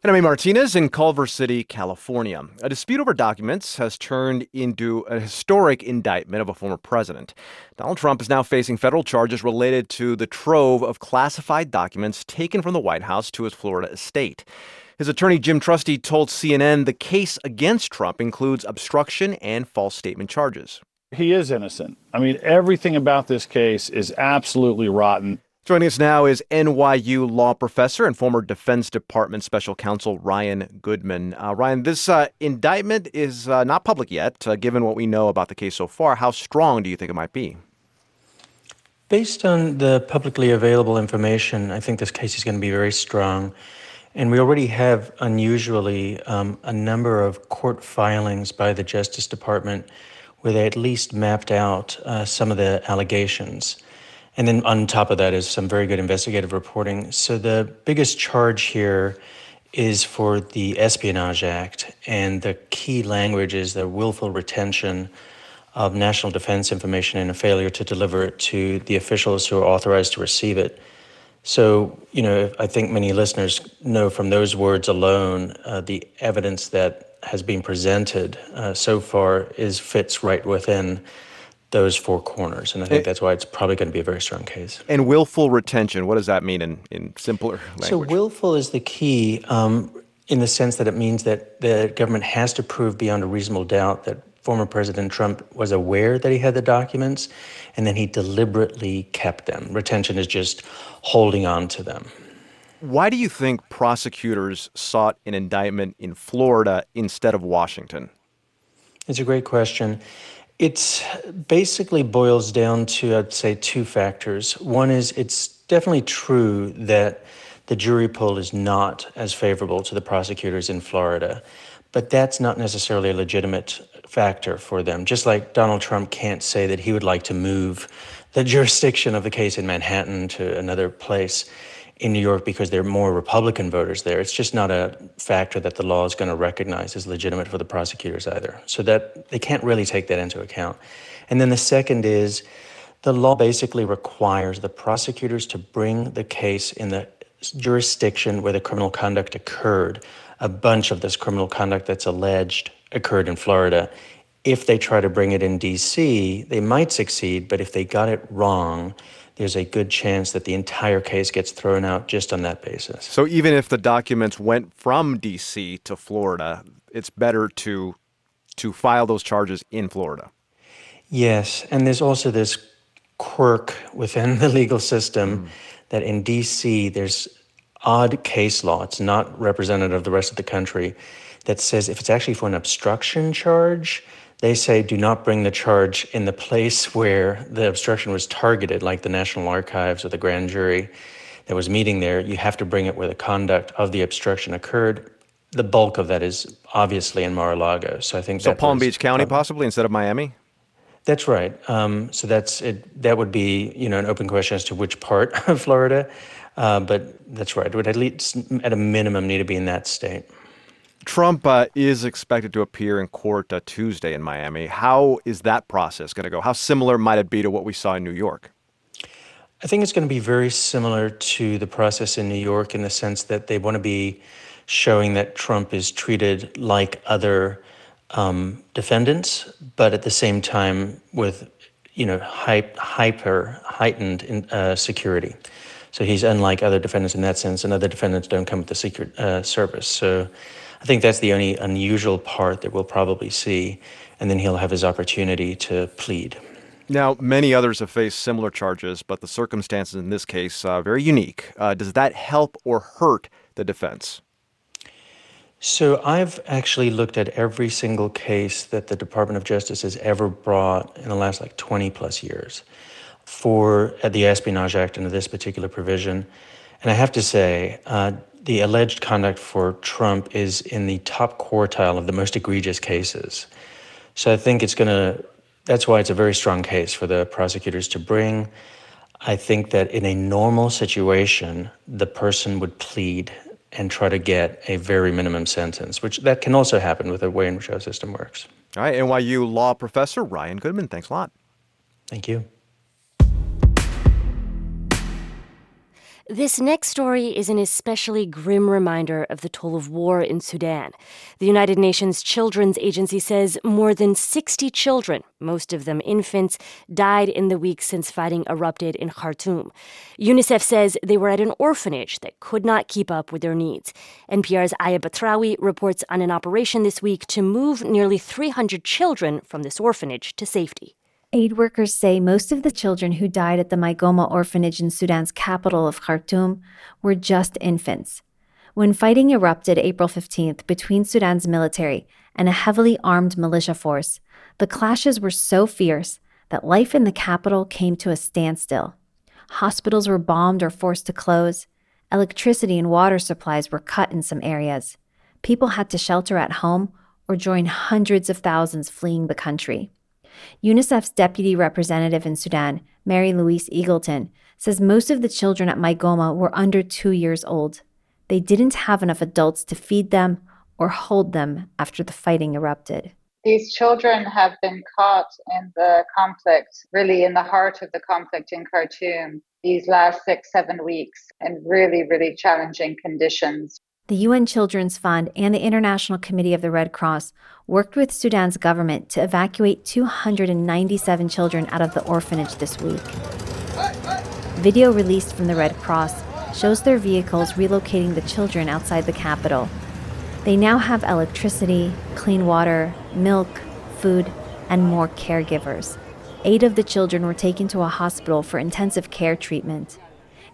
And I'm A. Martinez in Culver City, California. A dispute over documents has turned into a historic indictment of a former president. Donald Trump is now facing federal charges related to the trove of classified documents taken from the White House to his Florida estate. His attorney Jim Trusty told CNN the case against Trump includes obstruction and false statement charges. He is innocent. I mean, everything about this case is absolutely rotten. Joining us now is NYU law professor and former Defense Department special counsel Ryan Goodman. Uh, Ryan, this uh, indictment is uh, not public yet, uh, given what we know about the case so far. How strong do you think it might be? Based on the publicly available information, I think this case is going to be very strong. And we already have unusually um, a number of court filings by the Justice Department where they at least mapped out uh, some of the allegations. And then on top of that is some very good investigative reporting. So the biggest charge here is for the Espionage Act, and the key language is the willful retention of national defense information and a failure to deliver it to the officials who are authorized to receive it. So, you know, I think many listeners know from those words alone uh, the evidence that has been presented uh, so far is fits right within those four corners. And I think that's why it's probably going to be a very strong case. And willful retention, what does that mean in, in simpler language? So, willful is the key um, in the sense that it means that the government has to prove beyond a reasonable doubt that former President Trump was aware that he had the documents and then he deliberately kept them. Retention is just holding on to them. Why do you think prosecutors sought an indictment in Florida instead of Washington? It's a great question. It basically boils down to, I'd say, two factors. One is it's definitely true that the jury pool is not as favorable to the prosecutors in Florida, but that's not necessarily a legitimate factor for them. Just like Donald Trump can't say that he would like to move the (laughs) jurisdiction of the case in Manhattan to another place in New York because there are more Republican voters there. It's just not a factor that the law is going to recognize as legitimate for the prosecutors either. So that they can't really take that into account. And then the second is the law basically requires the prosecutors to bring the case in the jurisdiction where the criminal conduct occurred. A bunch of this criminal conduct that's alleged occurred in Florida. If they try to bring it in DC, they might succeed, but if they got it wrong, there's a good chance that the entire case gets thrown out just on that basis. So even if the documents went from DC to Florida, it's better to to file those charges in Florida. Yes, and there's also this quirk within (laughs) the legal system mm. that in DC there's odd case law. It's not representative of the rest of the country that says if it's actually for an obstruction charge, They say do not bring the charge in the place where the obstruction was targeted, like the National Archives or the grand jury that was meeting there. You have to bring it where the conduct of the obstruction occurred. The bulk of that is obviously in Mar-a-Lago. So I think so. Palm was, Beach County, possibly instead of Miami. That's right. Um, so that's it. That would be you know an open question as to which part (laughs) of Florida, uh, but that's right. It would at least at a minimum need to be in that state. Trump uh, is expected to appear in court uh, Tuesday in Miami. How is that process going to go? How similar might it be to what we saw in New York? I think it's going to be very similar to the process in New York in the sense that they want to be showing that Trump is treated like other um, defendants, but at the same time with you know hyper heightened in, uh, security. So he's unlike other defendants in that sense, and other defendants don't come with the Secret uh, Service. So I think that's the only unusual part that we'll probably see, and then he'll have his opportunity to plead. Now, many others have faced similar charges, but the circumstances in this case are uh, very unique. Uh, does that help or hurt the defense? So, I've actually looked at every single case that the Department of Justice has ever brought in the last like 20 plus years for the Espionage Act under this particular provision. And I have to say, uh, the alleged conduct for Trump is in the top quartile of the most egregious cases. So I think it's going to, that's why it's a very strong case for the prosecutors to bring. I think that in a normal situation, the person would plead and try to get a very minimum sentence, which that can also happen with the way in which our system works. All right, NYU law professor Ryan Goodman, thanks a lot. Thank you. This next story is an especially grim reminder of the toll of war in Sudan. The United Nations Children's Agency says more than 60 children, most of them infants, died in the weeks since fighting erupted in Khartoum. UNICEF says they were at an orphanage that could not keep up with their needs. NPR's Aya Batrawi reports on an operation this week to move nearly 300 children from this orphanage to safety. Aid workers say most of the children who died at the Mygoma orphanage in Sudan's capital of Khartoum were just infants. When fighting erupted April 15th between Sudan's military and a heavily armed militia force, the clashes were so fierce that life in the capital came to a standstill. Hospitals were bombed or forced to close. Electricity and water supplies were cut in some areas. People had to shelter at home or join hundreds of thousands fleeing the country. UNICEF's deputy representative in Sudan, Mary Louise Eagleton, says most of the children at Mygoma were under two years old. They didn't have enough adults to feed them or hold them after the fighting erupted. These children have been caught in the conflict, really in the heart of the conflict in Khartoum, these last six, seven weeks, in really, really challenging conditions. The UN Children's Fund and the International Committee of the Red Cross worked with Sudan's government to evacuate 297 children out of the orphanage this week. Video released from the Red Cross shows their vehicles relocating the children outside the capital. They now have electricity, clean water, milk, food, and more caregivers. Eight of the children were taken to a hospital for intensive care treatment.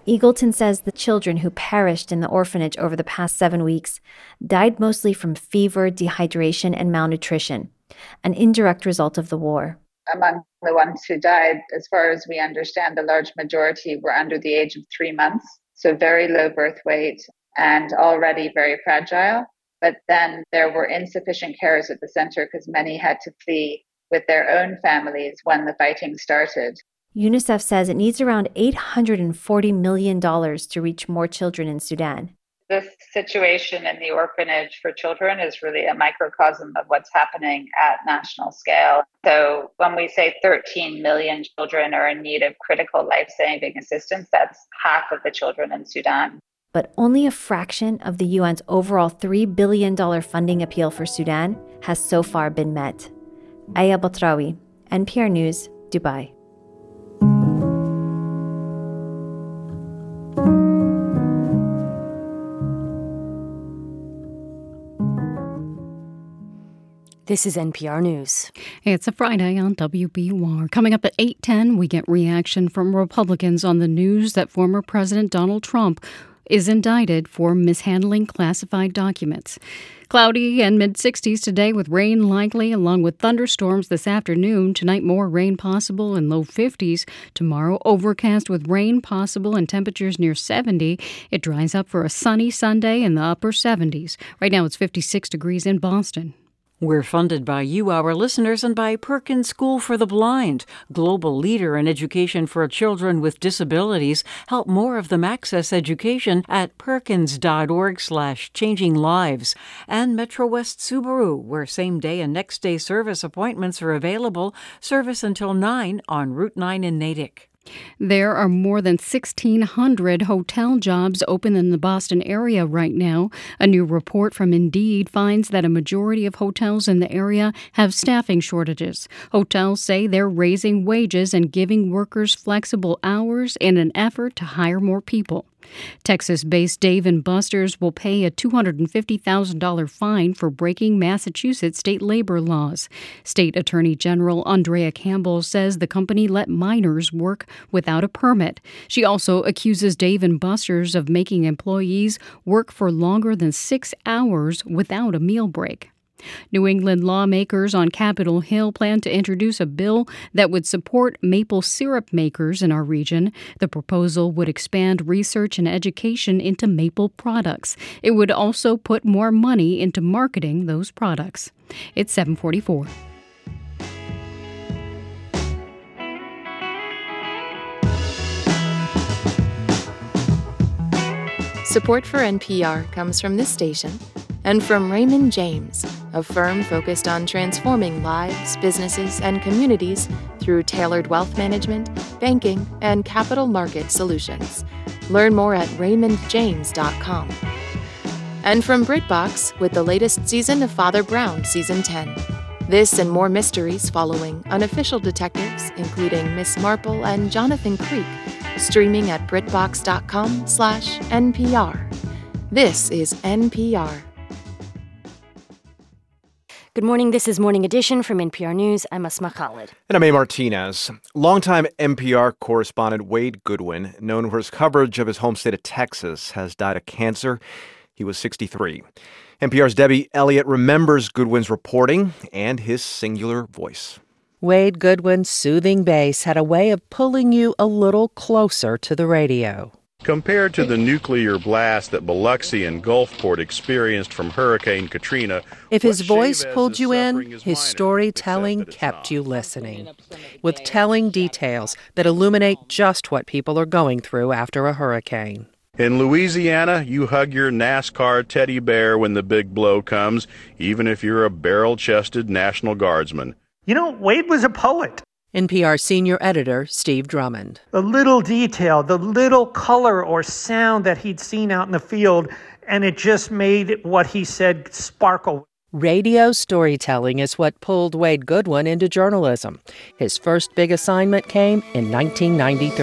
Eagleton says the children who perished in the orphanage over the past seven weeks died mostly from fever, dehydration, and malnutrition, an indirect result of the war. Among the ones who died, as far as we understand, the large majority were under the age of three months, so very low birth weight and already very fragile. But then there were insufficient carers at the center because many had to flee with their own families when the fighting started. UNICEF says it needs around $840 million to reach more children in Sudan. This situation in the orphanage for children is really a microcosm of what's happening at national scale. So, when we say 13 million children are in need of critical life saving assistance, that's half of the children in Sudan. But only a fraction of the UN's overall $3 billion funding appeal for Sudan has so far been met. Aya Batrawi, NPR News, Dubai. This is NPR News. It's a Friday on WBUR. Coming up at 8:10, we get reaction from Republicans on the news that former President Donald Trump is indicted for mishandling classified documents. Cloudy and mid 60s today with rain likely, along with thunderstorms this afternoon. Tonight, more rain possible in low 50s. Tomorrow, overcast with rain possible and temperatures near 70. It dries up for a sunny Sunday in the upper 70s. Right now, it's 56 degrees in Boston. We're funded by you, our listeners, and by Perkins School for the Blind, global leader in education for children with disabilities. Help more of them access education at perkins.org slash changing lives. And Metro West Subaru, where same day and next day service appointments are available. Service until 9 on Route 9 in Natick. There are more than 1,600 hotel jobs open in the Boston area right now. A new report from Indeed finds that a majority of hotels in the area have staffing shortages. Hotels say they're raising wages and giving workers flexible hours in an effort to hire more people. Texas based Dave and Buster's will pay a $250,000 fine for breaking Massachusetts state labor laws. State Attorney General Andrea Campbell says the company let minors work without a permit. She also accuses Dave and Buster's of making employees work for longer than six hours without a meal break. New England lawmakers on Capitol Hill plan to introduce a bill that would support maple syrup makers in our region. The proposal would expand research and education into maple products. It would also put more money into marketing those products. It's 744. Support for NPR comes from this station and from Raymond James, a firm focused on transforming lives, businesses, and communities through tailored wealth management, banking, and capital market solutions. Learn more at raymondjames.com. And from BritBox with the latest season of Father Brown Season 10. This and more mysteries following unofficial detectives, including Miss Marple and Jonathan Creek, streaming at BritBox.com slash NPR. This is NPR. Good morning. This is Morning Edition from NPR News. I'm Asma Khalid. And I'm A. Martinez. Longtime NPR correspondent Wade Goodwyn, known for his coverage of his home state of Texas, has died of cancer. He was 63. NPR's Debbie Elliott remembers Goodwyn's reporting and his singular voice. Wade Goodwyn's soothing bass had a way of pulling you a little closer to the radio. Compared to the nuclear blast that Biloxi and Gulfport experienced from Hurricane Katrina, if his voice pulled you in, his storytelling kept you listening, with telling details that illuminate just what people are going through after a hurricane. In Louisiana, you hug your NASCAR teddy bear when the big blow comes, even if you're a barrel chested National Guardsman. You know, Wade was a poet. NPR senior editor Steve Drummond. The little detail, the little color or sound that he'd seen out in the field, and it just made what he said sparkle. Radio storytelling is what pulled Wade Goodwyn into journalism. His first big assignment came in 1993.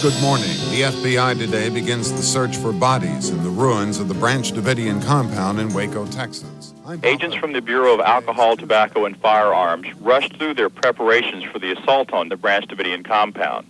Good morning. The FBI today begins the search for bodies in the ruins of the Branch Davidian compound in Waco, Texas. Agents from the Bureau of Alcohol, Tobacco, and Firearms rushed through their preparations for the assault on the Branch Davidian compound.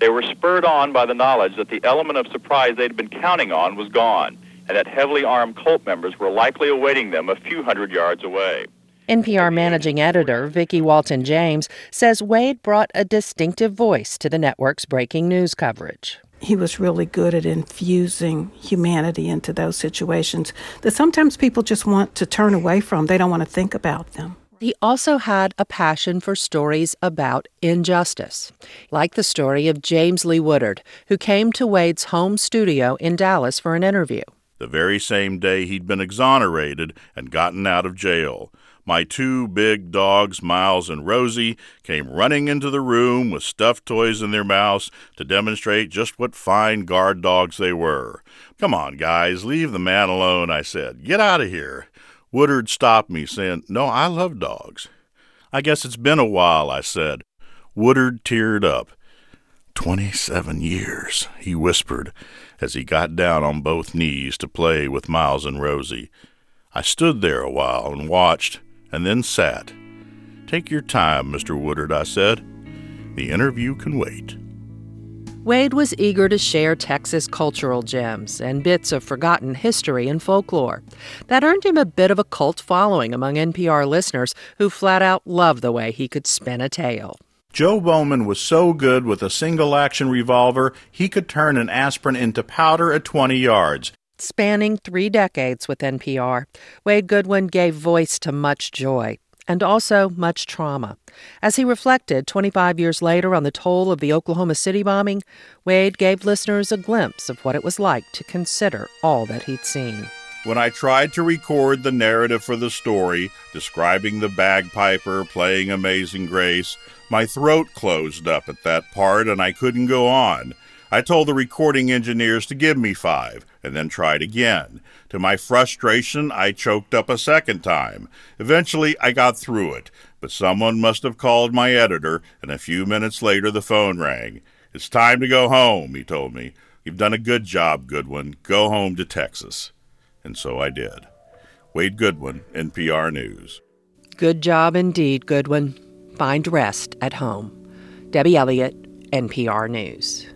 They were spurred on by the knowledge that the element of surprise they'd been counting on was gone, and that heavily armed cult members were likely awaiting them a few hundred yards away. NPR managing editor Vickie Walton James says Wade brought a distinctive voice to the network's breaking news coverage he was really good at infusing humanity into those situations that sometimes people just want to turn away from. They don't want to think about them. He also had a passion for stories about injustice, like the story of James Lee Woodard, who came to Wade's home studio in Dallas for an interview. The very same day he'd been exonerated and gotten out of jail. My two big dogs, Miles and Rosie, came running into the room with stuffed toys in their mouths to demonstrate just what fine guard dogs they were. Come on, guys, leave the man alone, I said. Get out of here. Woodard stopped me, saying, No, I love dogs. I guess it's been a while, I said. Woodard teared up. Twenty seven years, he whispered as he got down on both knees to play with Miles and Rosie. I stood there a while and watched and then sat. Take your time, Mr. Woodard, I said. The interview can wait. Wade was eager to share Texas cultural gems and bits of forgotten history and folklore. That earned him a bit of a cult following among NPR listeners who flat out loved the way he could spin a tale. Joe Bowman was so good with a single action revolver, he could turn an aspirin into powder at 20 yards. Spanning three decades with NPR, Wade Goodwyn gave voice to much joy and also much trauma. As he reflected 25 years later on the toll of the Oklahoma City bombing, Wade gave listeners a glimpse of what it was like to consider all that he'd seen. When I tried to record the narrative for the story, describing the bagpiper playing Amazing Grace, my throat closed up at that part and I couldn't go on. I told the recording engineers to give me five and then tried again. To my frustration, I choked up a second time. Eventually, I got through it, but someone must have called my editor, and a few minutes later the phone rang. It's time to go home, he told me. You've done a good job, Goodwyn. Go home to Texas. And so I did. Wade Goodwyn, NPR News. Good job indeed, Goodwyn. Find rest at home. Debbie Elliott, NPR News.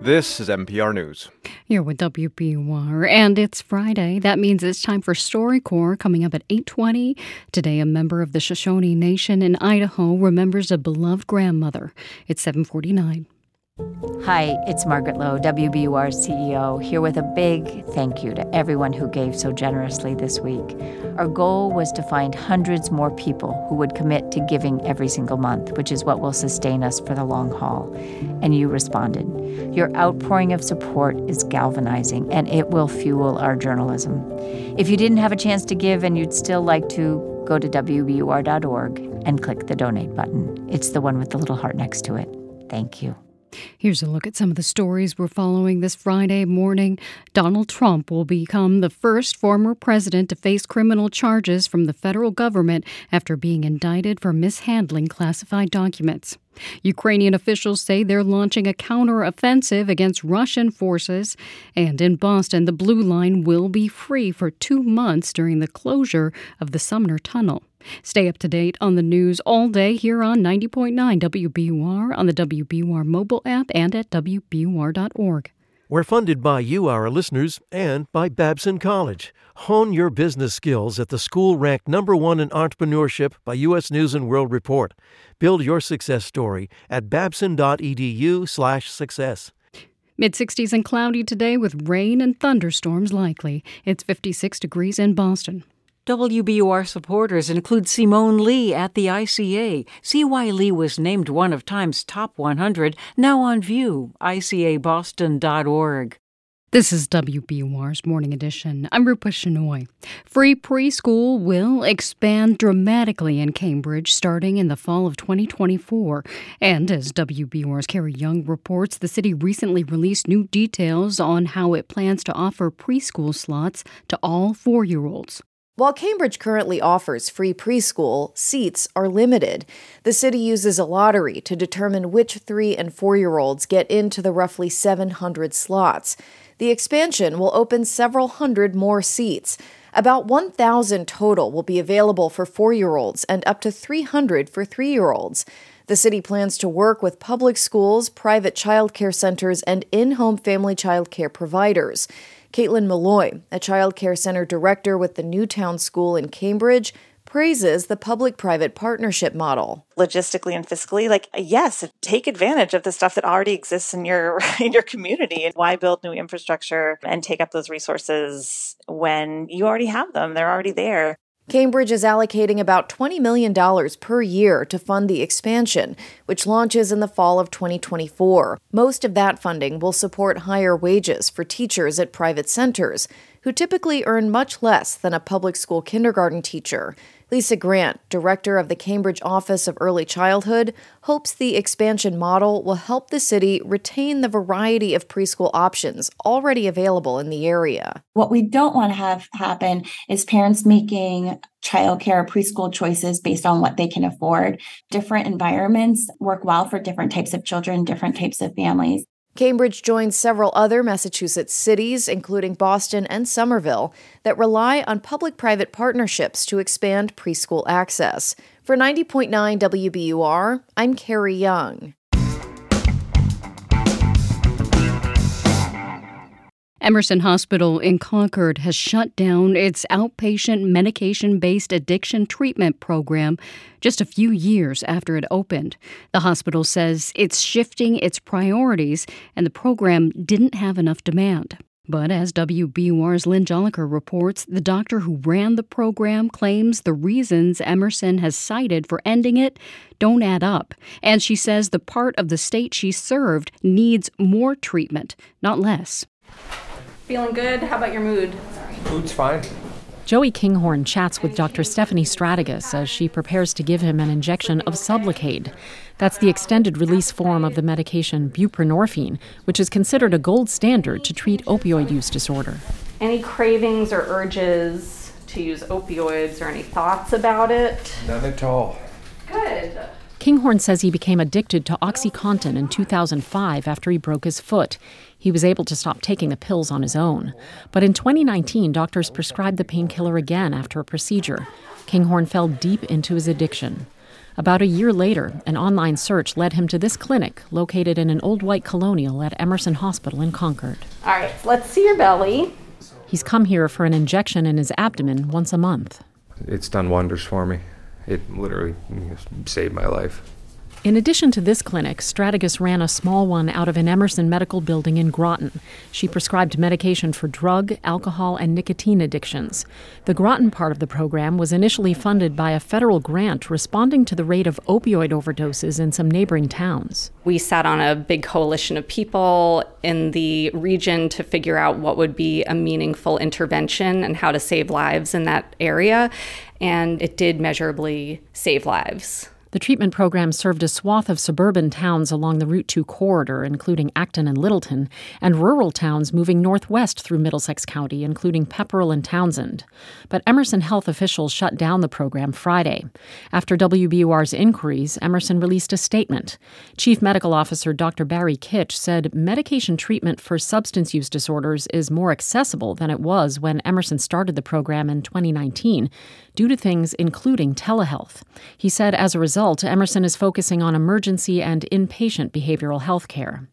This is NPR News. Here with WBUR, and it's Friday. That means it's time for StoryCorps coming up at 8:20. Today, a member of the Shoshone Nation in Idaho remembers a beloved grandmother. It's 7:49. Hi, it's Margaret Low, WBUR CEO, here with a big thank you to everyone who gave so generously this week. Our goal was to find hundreds more people who would commit to giving every single month, which is what will sustain us for the long haul. And you responded. Your outpouring of support is galvanizing, and it will fuel our journalism. If you didn't have a chance to give and you'd still like to, go to WBUR.org and click the donate button. It's the one with the little heart next to it. Thank you. Here's a look at some of the stories we're following this Friday morning. Donald Trump will become the first former president to face criminal charges from the federal government after being indicted for mishandling classified documents. Ukrainian officials say they're launching a counteroffensive against Russian forces. And in Boston, the Blue Line will be free for two months during the closure of the Sumner Tunnel. Stay up to date on the news all day here on 90.9 WBUR, on the WBUR mobile app, and at WBUR.org. We're funded by you, our listeners, and by Babson College. Hone your business skills at the school ranked number one in entrepreneurship by U.S. News and World Report. Build your success story at babson.edu/success. Mid 60s and cloudy today with rain and thunderstorms likely. It's 56 degrees in Boston. WBUR supporters include Simone Leigh at the ICA. Why Leigh was named one of Time's top 100, now on view, icaboston.org. This is WBUR's Morning Edition. I'm Rupa Shenoy. Free preschool will expand dramatically in Cambridge starting in the fall of 2024. And as WBUR's Carrie Young reports, the city recently released new details on how it plans to offer preschool slots to all four year olds. While Cambridge currently offers free preschool, seats are limited. The city uses a lottery to determine which three and four year olds get into the roughly 700 slots. The expansion will open several hundred more seats. About 1,000 total will be available for four year olds and up to 300 for three year olds. The city plans to work with public schools, private child care centers, and in home family child care providers. Caitlin Malloy, a child care center director with the Newtowne School in Cambridge, praises the public private partnership model. Logistically and fiscally, like yes, take advantage of the stuff that already exists in your (laughs) in your community and why build new infrastructure and take up those resources when you already have them. They're already there. Cambridge is allocating about $20 million per year to fund the expansion, which launches in the fall of 2024. Most of that funding will support higher wages for teachers at private centers, who typically earn much less than a public school kindergarten teacher. Lisa Grant, director of the Cambridge Office of Early Childhood, hopes the expansion model will help the city retain the variety of preschool options already available in the area. What we don't want to have happen is parents making childcare preschool choices based on what they can afford. Different environments work well for different types of children, different types of families. Cambridge joins several other Massachusetts cities, including Boston and Somerville, that rely on public private partnerships to expand preschool access. For 90.9 WBUR, I'm Carrie Young. Emerson Hospital in Concord has shut down its outpatient medication based addiction treatment program just a few years after it opened. The hospital says it's shifting its priorities and the program didn't have enough demand. But as WBUR's Lynn Jolicoeur reports, the doctor who ran the program claims the reasons Emerson has cited for ending it don't add up. And she says the part of the state she served needs more treatment, not less. Feeling good? How about your mood? Mood's fine. Joey Kinghorn chats with Dr. Stephanie Strategas as she prepares to give him an injection of Sublocade. That's the extended release form of the medication buprenorphine, which is considered a gold standard to treat opioid use disorder. Any cravings or urges to use opioids or any thoughts about it? None at all. Good. Kinghorn says he became addicted to OxyContin in 2005 after he broke his foot. He was able to stop taking the pills on his own. But in 2019, doctors prescribed the painkiller again after a procedure. Kinghorn fell deep into his addiction. About a year later, an online search led him to this clinic located in an old white colonial at Emerson Hospital in Concord. All right, let's see your belly. He's come here for an injection in his abdomen once a month. It's done wonders for me. It literally saved my life. In addition to this clinic, Strategas ran a small one out of an Emerson medical building in Groton. She prescribed medication for drug, alcohol, and nicotine addictions. The Groton part of the program was initially funded by a federal grant responding to the rate of opioid overdoses in some neighboring towns. We sat on a big coalition of people in the region to figure out what would be a meaningful intervention and how to save lives in that area, and it did measurably save lives. The treatment program served a swath of suburban towns along the Route 2 corridor, including Acton and Littleton, and rural towns moving northwest through Middlesex County, including Pepperell and Townsend. But Emerson health officials shut down the program Friday. After WBUR's inquiries, Emerson released a statement. Chief Medical Officer Dr. Barry Kitch said medication treatment for substance use disorders is more accessible than it was when Emerson started the program in 2019 due to things including telehealth. He said as a result, Emerson is focusing on emergency and inpatient behavioral health care.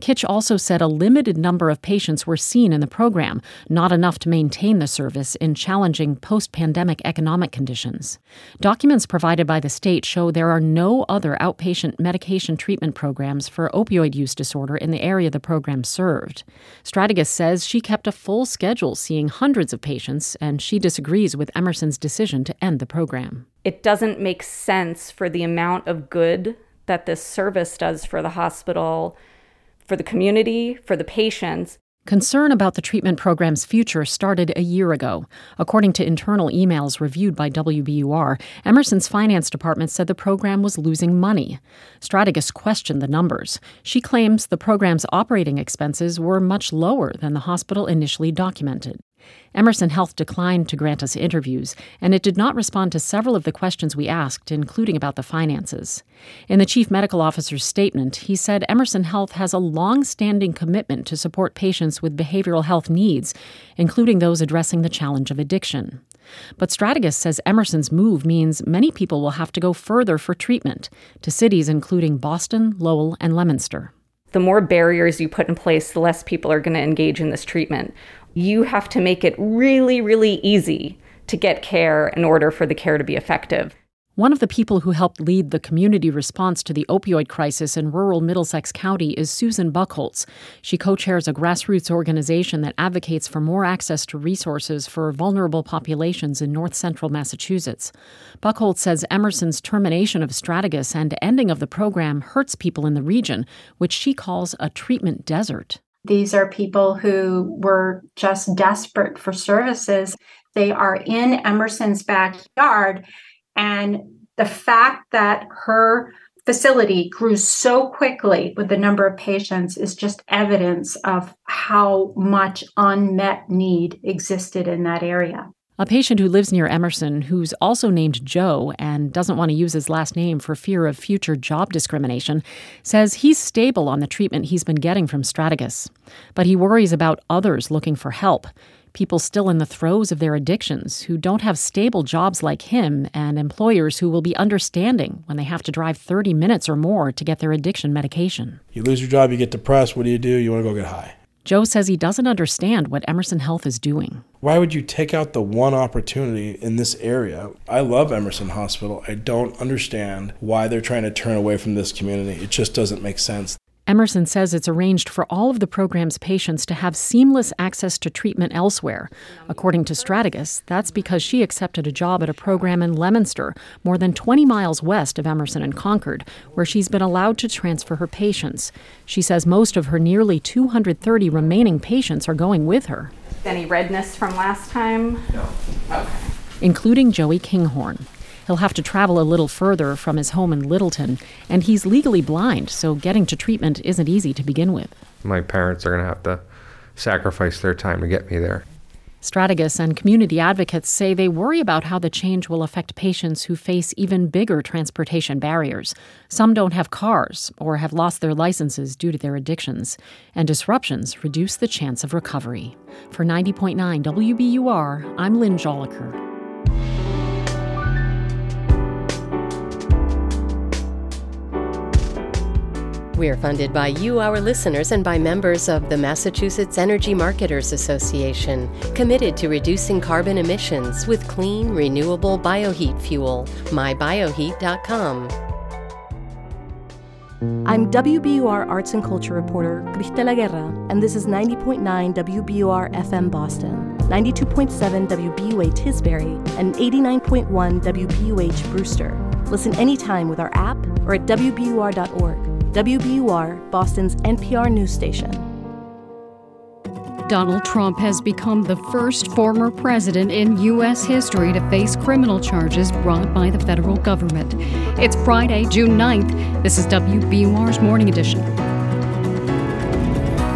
Kitch also said a limited number of patients were seen in the program, not enough to maintain the service in challenging post pandemic economic conditions. Documents provided by the state show there are no other outpatient medication treatment programs for opioid use disorder in the area the program served. Strategas says she kept a full schedule seeing hundreds of patients, and she disagrees with Emerson's decision to end the program. It doesn't make sense for the amount of good that this service does for the hospital for the community, for the patients. Concern about the treatment program's future started a year ago. According to internal emails reviewed by WBUR, Emerson's finance department said the program was losing money. Strategas questioned the numbers. She claims the program's operating expenses were much lower than the hospital initially documented. Emerson Health declined to grant us interviews, and it did not respond to several of the questions we asked, including about the finances. In the chief medical officer's statement, he said Emerson Health has a long standing commitment to support patients with behavioral health needs, including those addressing the challenge of addiction. But Strategas says Emerson's move means many people will have to go further for treatment, to cities including Boston, Lowell, and Leominster. The more barriers you put in place, the less people are going to engage in this treatment you have to make it really, really easy to get care in order for the care to be effective. One of the people who helped lead the community response to the opioid crisis in rural Middlesex County is Susan Buchholz. She co chairs a grassroots organization that advocates for more access to resources for vulnerable populations in north central Massachusetts. Buchholz says Emerson's termination of Strategas and ending of the program hurts people in the region, which she calls a treatment desert. These are people who were just desperate for services. They are in Emerson's backyard. And the fact that her facility grew so quickly with the number of patients is just evidence of how much unmet need existed in that area. A patient who lives near Emerson, who's also named Joe and doesn't want to use his last name for fear of future job discrimination, says he's stable on the treatment he's been getting from Strategas. But he worries about others looking for help. people still in the throes of their addictions who don't have stable jobs like him, and employers who will be understanding when they have to drive 30 minutes or more to get their addiction medication. You lose your job, you get depressed. What do you do? You want to go get high. Joe says he doesn't understand what Emerson Health is doing. Why would you take out the one opportunity in this area? I love Emerson Hospital. I don't understand why they're trying to turn away from this community. It just doesn't make sense. Emerson says it's arranged for all of the program's patients to have seamless access to treatment elsewhere. According to Strategas, that's because she accepted a job at a program in Leominster, more than 20 miles west of Emerson and Concord, where she's been allowed to transfer her patients. She says most of her nearly 230 remaining patients are going with her. Any redness from last time? No. Okay. Including Joey Kinghorn. He'll have to travel a little further from his home in Littleton, and he's legally blind, so getting to treatment isn't easy to begin with. My parents are going to have to sacrifice their time to get me there. Strategas and community advocates say they worry about how the change will affect patients who face even bigger transportation barriers. Some don't have cars or have lost their licenses due to their addictions, and disruptions reduce the chance of recovery. For 90.9 WBUR, I'm Lynn Jolicoeur. We're funded by you, our listeners, and by members of the Massachusetts Energy Marketers Association, committed to reducing carbon emissions with clean, renewable bioheat fuel. MyBioheat.com. I'm WBUR Arts and Culture reporter Cristela Guerra, and this is 90.9 WBUR FM Boston, 92.7 WBUA Tisbury, and 89.1 WBUH Brewster. Listen anytime with our app or at WBUR.org. WBUR, Boston's NPR news station. Donald Trump has become the first former president in U.S. history to face criminal charges brought by the federal government. It's Friday, June 9th. This is WBUR's Morning Edition.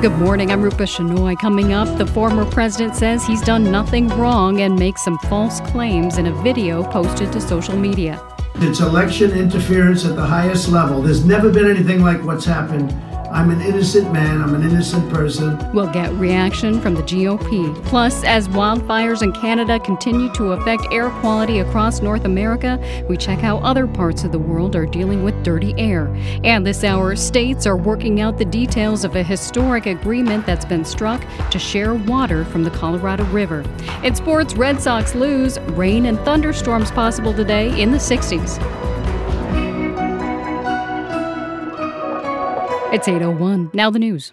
Good morning, I'm Rupa Shenoy. Coming up, the former president says he's done nothing wrong and makes some false claims in a video posted to social media. It's election interference at the highest level. There's never been anything like what's happened. I'm an innocent man. I'm an innocent person. We'll get reaction from the GOP. Plus, as wildfires in Canada continue to affect air quality across North America, we check how other parts of the world are dealing with dirty air. And this hour, states are working out the details of a historic agreement that's been struck to share water from the Colorado River. In sports, Red Sox lose. Rain and thunderstorms possible today in the 60s. It's 801. Now the news.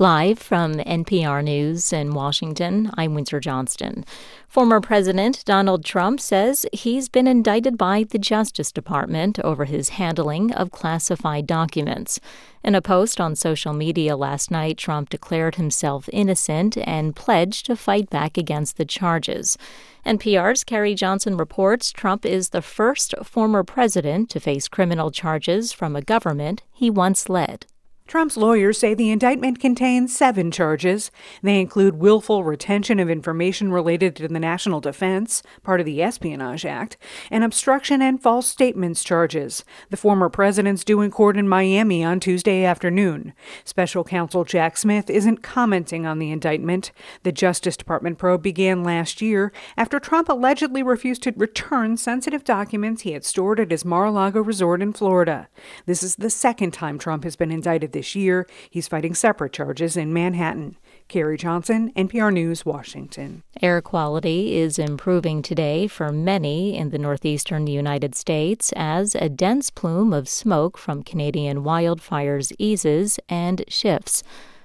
Live from NPR News in Washington, I'm Windsor Johnston. Former President Donald Trump says he's been indicted by the Justice Department over his handling of classified documents. In a post on social media last night, Trump declared himself innocent and pledged to fight back against the charges. NPR's Carrie Johnson reports Trump is the first former president to face criminal charges from a government he once led. Trump's lawyers say the indictment contains seven charges. They include willful retention of information related to the national defense, part of the Espionage Act, and obstruction and false statements charges. The former president's due in court in Miami on Tuesday afternoon. Special counsel Jack Smith isn't commenting on the indictment. The Justice Department probe began last year after Trump allegedly refused to return sensitive documents he had stored at his Mar-a-Lago resort in Florida. This is the second time Trump has been indicted this year. He's fighting separate charges in Manhattan. Carrie Johnson, NPR News, Washington. Air quality is improving today for many in the northeastern United States as a dense plume of smoke from Canadian wildfires eases and shifts.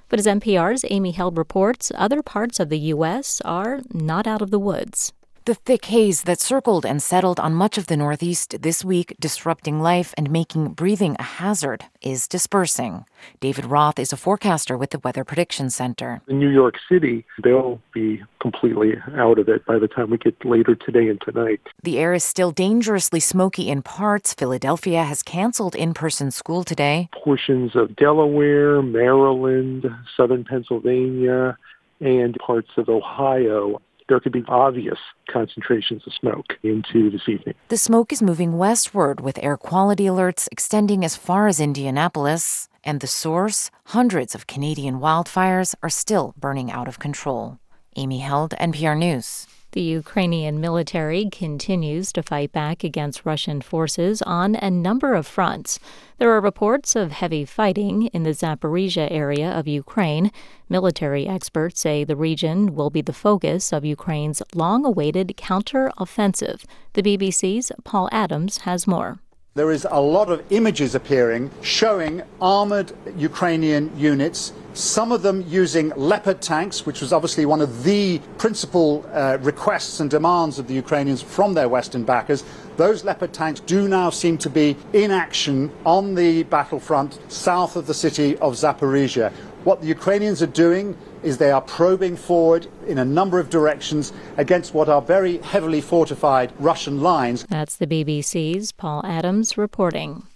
But as NPR's Amy Held reports, other parts of the U.S. are not out of the woods. The thick haze that circled and settled on much of the Northeast this week, disrupting life and making breathing a hazard, is dispersing. David Roth is a forecaster with the Weather Prediction Center. In New York City, they'll be completely out of it by the time we get later today and tonight. The air is still dangerously smoky in parts. Philadelphia has canceled in person school today. Portions of Delaware, Maryland, southern Pennsylvania, and parts of Ohio there could be obvious concentrations of smoke into this evening. The smoke is moving westward with air quality alerts extending as far as Indianapolis. And the source? Hundreds of Canadian wildfires are still burning out of control. Amy Held, NPR News. The Ukrainian military continues to fight back against Russian forces on a number of fronts. There are reports of heavy fighting in the Zaporizhia area of Ukraine. Military experts say the region will be the focus of Ukraine's long awaited counter-offensive. The BBC's Paul Adams has more. There is a lot of images appearing showing armored Ukrainian units some of them using Leopard tanks, which was obviously one of the principal uh, requests and demands of the Ukrainians from their Western backers. Those Leopard tanks do now seem to be in action on the battlefront south of the city of Zaporizhia. What the Ukrainians are doing is they are probing forward in a number of directions against what are very heavily fortified Russian lines. That's the BBC's Paul Adams reporting.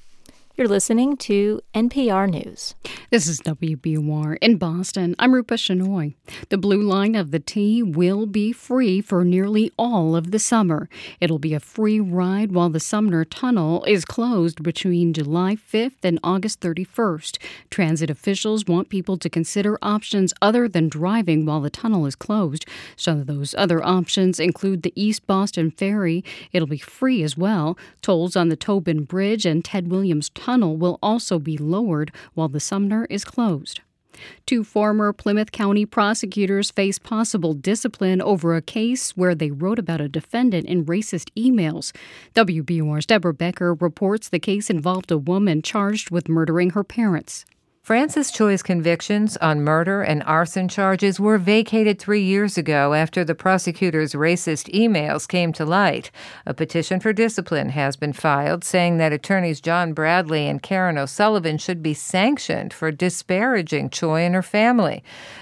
You're listening to NPR News. This is WBUR in Boston. I'm Rupa Shenoy. The Blue Line of the T will be free for nearly all of the summer. It'll be a free ride while the Sumner Tunnel is closed between July 5th and August 31st. Transit officials want people to consider options other than driving while the tunnel is closed. Some of those other options include the East Boston Ferry. It'll be free as well. Tolls on the Tobin Bridge and Ted Williams Tunnel tunnel will also be lowered while the Sumner is closed. Two former Plymouth County prosecutors face possible discipline over a case where they wrote about a defendant in racist emails. WBUR's Deborah Becker reports the case involved a woman charged with murdering her parents. Frances Choi's convictions on murder and arson charges were vacated three years ago after the prosecutor's racist emails came to light. A petition for discipline has been filed saying that attorneys John Bradley and Karen O'Sullivan should be sanctioned for disparaging Choi and her family.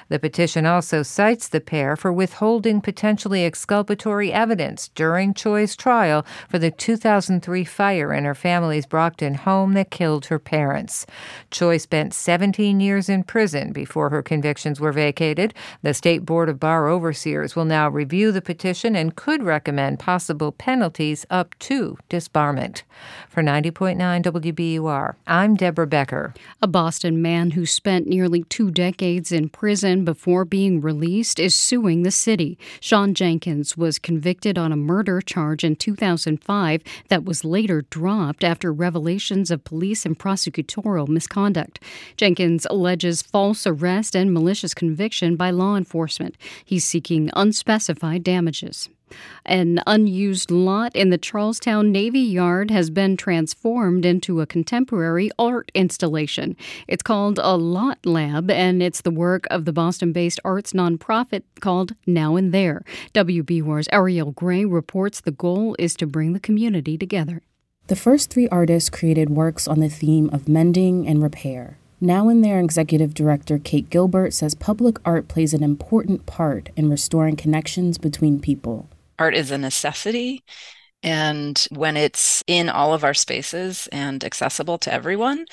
The petition also cites the pair for withholding potentially exculpatory evidence during Choi's trial for the 2003 fire in her family's Brockton home that killed her parents. Choi spent 17 years in prison before her convictions were vacated. The State Board of Bar Overseers will now review the petition and could recommend possible penalties up to disbarment. For 90.9 WBUR, I'm Deborah Becker. A Boston man who spent nearly two decades in prison before being released is suing the city. Sean Jenkins was convicted on a murder charge in 2005 that was later dropped after revelations of police and prosecutorial misconduct. Alleges false arrest and malicious conviction by law enforcement. He's seeking unspecified damages. An unused lot in the Charlestown Navy Yard has been transformed into a contemporary art installation. It's called a Lot Lab, and it's the work of the Boston based arts nonprofit called Now and There. WBUR's Arielle Gray reports the goal is to bring the community together. The first three artists created works on the theme of mending and repair. Now and There executive director Kate Gilbert says public art plays an important part in restoring connections between people. Art is a necessity. And when it's in all of our spaces and accessible to everyone,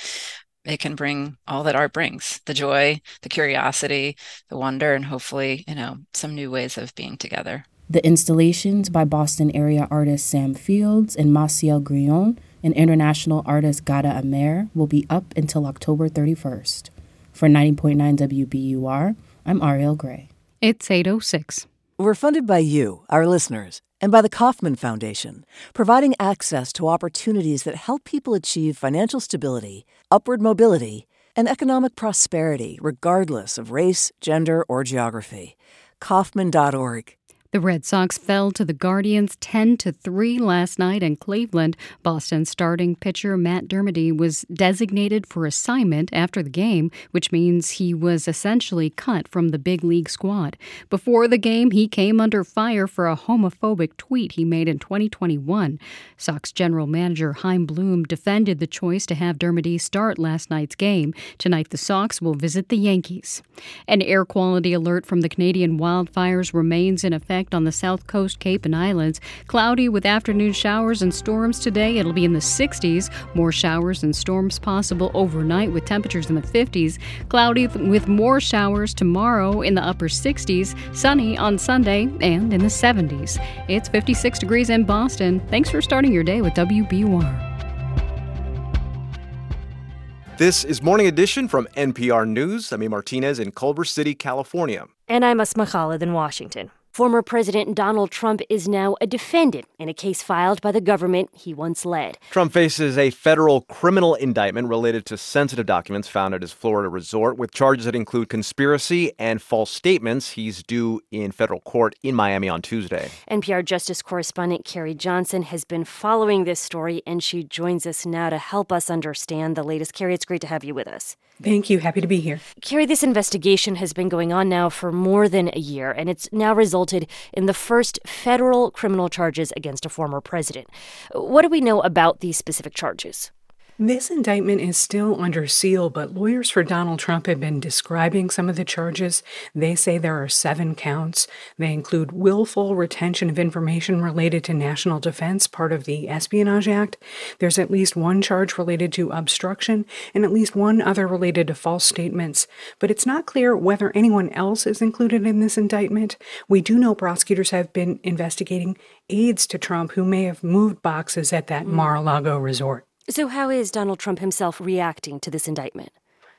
it can bring all that art brings the joy, the curiosity, the wonder, and hopefully, you know, some new ways of being together. The installations by Boston area artist Sam Fields and Maciel Grillon and international artist Ghada Amer will be up until October 31st. For 90.9 WBUR, I'm Arielle Gray. It's 806. We're funded by you, our listeners, and by the Kauffman Foundation, providing access to opportunities that help people achieve financial stability, upward mobility, and economic prosperity regardless of race, gender, or geography. Kauffman.org. The Red Sox fell to the Guardians 10 to 3 last night in Cleveland. Boston starting pitcher Matt Dermody was designated for assignment after the game, which means he was essentially cut from the big league squad. Before the game, he came under fire for a homophobic tweet he made in 2021. Sox general manager Chaim Bloom defended the choice to have Dermody start last night's game. Tonight, the Sox will visit the Yankees. An air quality alert from the Canadian wildfires remains in effect on the south coast, Cape, and Islands. Cloudy with afternoon showers and storms today. It'll be in the 60s. More showers and storms possible overnight with temperatures in the 50s. Cloudy with more showers tomorrow in the upper 60s. Sunny on Sunday and in the 70s. It's 56 degrees in Boston. Thanks for starting your day with WBUR. This is Morning Edition from NPR News. I'm A. Martinez in Culver City, California. And I'm Asma Khalid in Washington. Former President Donald Trump is now a defendant in a case filed by the government he once led. Trump faces a federal criminal indictment related to sensitive documents found at his Florida resort with charges that include conspiracy and false statements. He's due in federal court in Miami on Tuesday. NPR Justice correspondent Carrie Johnson has been following this story, and she joins us now to help us understand the latest. Carrie, it's great to have you with us. Thank you. Happy to be here. Carrie, this investigation has been going on now for more than a year, and it's now resulted in the first federal criminal charges against a former president. What do we know about these specific charges? This indictment is still under seal, but lawyers for Donald Trump have been describing some of the charges. They say there are seven counts. They include willful retention of information related to national defense, part of the Espionage Act. There's at least one charge related to obstruction, and at least one other related to false statements. But it's not clear whether anyone else is included in this indictment. We do know prosecutors have been investigating aides to Trump who may have moved boxes at that hmm. Mar a Lago resort. So, how is Donald Trump himself reacting to this indictment?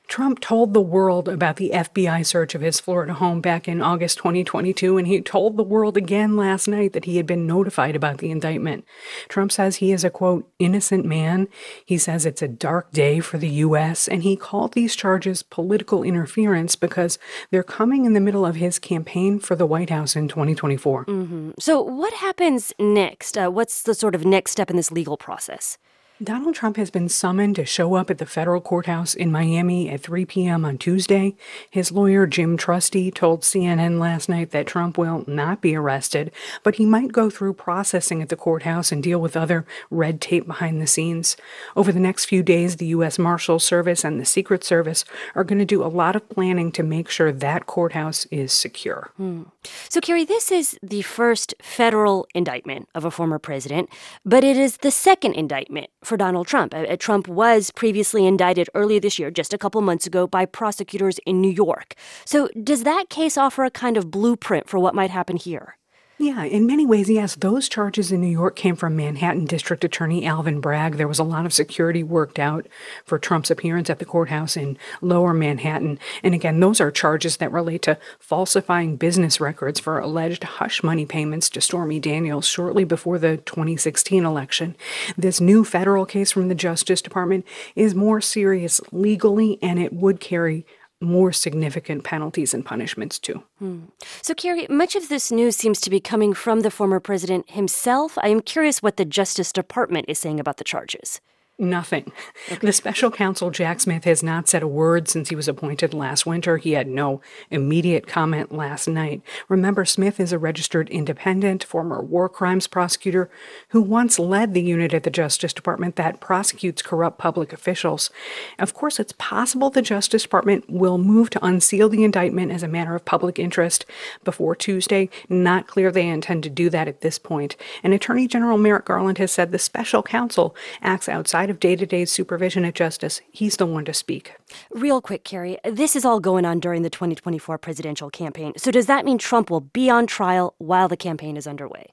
Trump told the world about the FBI search of his Florida home back in August 2022, and he told the world again last night that he had been notified about the indictment. Trump says he is a quote, innocent man. He says it's a dark day for the U.S., and he called these charges political interference because they're coming in the middle of his campaign for the White House in 2024. Mm-hmm. So, what happens next? Uh, what's the sort of next step in this legal process? Donald Trump has been summoned to show up at the federal courthouse in Miami at 3 p.m. on Tuesday. His lawyer, Jim Trusty, told CNN last night that Trump will not be arrested, but he might go through processing at the courthouse and deal with other red tape behind the scenes. Over the next few days, the U.S. Marshal Service and the Secret Service are going to do a lot of planning to make sure that courthouse is secure. Hmm. So, Carrie, this is the first federal indictment of a former president, but it is the second indictment for Donald Trump. Uh, Trump was previously indicted earlier this year, just a couple months ago, by prosecutors in New York. So, does that case offer a kind of blueprint for what might happen here? Yeah, in many ways, yes. Those charges in New York came from Manhattan District Attorney Alvin Bragg. There was a lot of security worked out for Trump's appearance at the courthouse in lower Manhattan. And again, those are charges that relate to falsifying business records for alleged hush money payments to Stormy Daniels shortly before the 2016 election. This new federal case from the Justice Department is more serious legally, and it would carry more significant penalties and punishments too. Hmm. So, Carrie, much of this news seems to be coming from the former president himself. I am curious what the Justice Department is saying about the charges. Nothing. Okay. The special counsel, Jack Smith, has not said a word since he was appointed last winter. He had no immediate comment last night. Remember, Smith is a registered independent, former war crimes prosecutor who once led the unit at the Justice Department that prosecutes corrupt public officials. Of course, it's possible the Justice Department will move to unseal the indictment as a matter of public interest before Tuesday. Not clear they intend to do that at this point. And Attorney General Merrick Garland has said the special counsel acts outside outside of day to day supervision at Justice, he's the one to speak. Real quick, Carrie, this is all going on during the 2024 presidential campaign. So does that mean Trump will be on trial while the campaign is underway?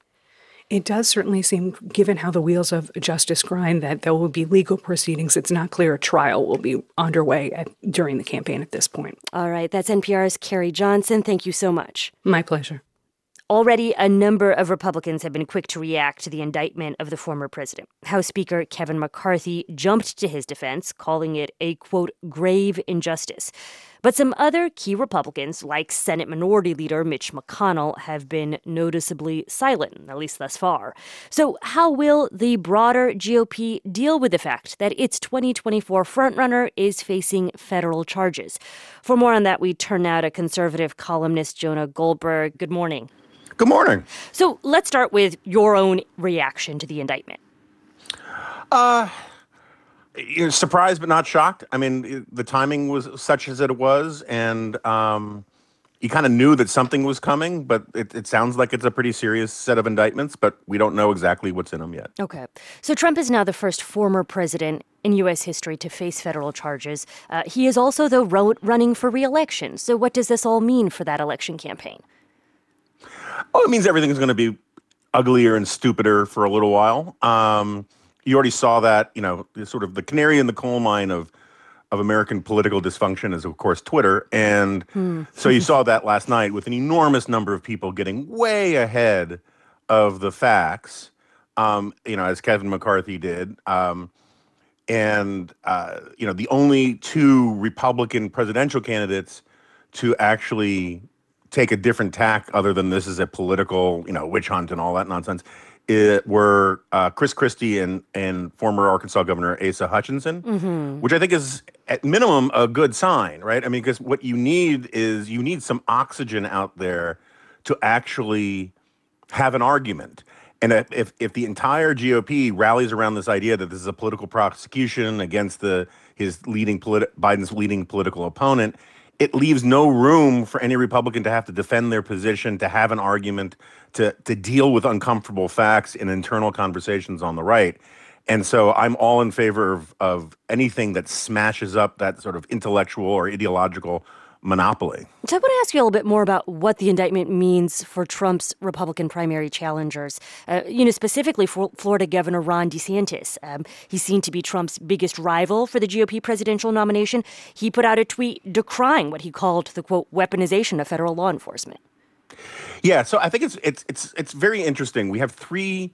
It does certainly seem, given how the wheels of justice grind, that there will be legal proceedings. It's not clear a trial will be underway at, during the campaign at this point. All right. That's NPR's Carrie Johnson. Thank you so much. My pleasure. Already, a number of Republicans have been quick to react to the indictment of the former president. House Speaker Kevin McCarthy jumped to his defense, calling it a, quote, grave injustice. But some other key Republicans, like Senate Minority Leader Mitch McConnell, have been noticeably silent, at least thus far. So, how will the broader GOP deal with the fact that its 2024 frontrunner is facing federal charges? For more on that, we turn now to conservative columnist Jonah Goldberg. Good morning. Good morning. So let's start with your own reaction to the indictment. Uh, you know, surprised but not shocked. I mean, the timing was such as it was, and um, you kind of knew that something was coming, but it, it, sounds like it's a pretty serious set of indictments, but we don't know exactly what's in them yet. Okay. So Trump is now the first former president in U.S. history to face federal charges. Uh, he is also, though, ro- running for reelection. So what does this all mean for that election campaign? Oh, it means everything's going to be uglier and stupider for a little while. Um, you already saw that, you know, sort of the canary in the coal mine of of American political dysfunction is, of course, Twitter. And Hmm. so you (laughs) saw that last night with an enormous number of people getting way ahead of the facts, um, you know, as Kevin McCarthy did. Um, and, uh, you know, the only two Republican presidential candidates to actually take a different tack other than this is a political, you know, witch hunt and all that nonsense, it were uh, Chris Christie and, and former Arkansas Governor Asa Hutchinson Mhm. which I think is at minimum a good sign, right? I mean, because what you need is you need some oxygen out there to actually have an argument. And if, if, if the entire GOP rallies around this idea that this is a political prosecution against the his leading politi- Biden's leading political opponent, it leaves no room for any Republican to have to defend their position, to have an argument, to to deal with uncomfortable facts in internal conversations on the right. And so I'm all in favor of, of anything that smashes up that sort of intellectual or ideological monopoly. So I want to ask you a little bit more about what the indictment means for Trump's Republican primary challengers. Uh, you know, specifically for Florida Governor Ron DeSantis. Um, he's seen to be Trump's biggest rival for the GOP presidential nomination. He put out a tweet decrying what he called the quote weaponization of federal law enforcement. Yeah, so I think it's it's it's it's very interesting. We have three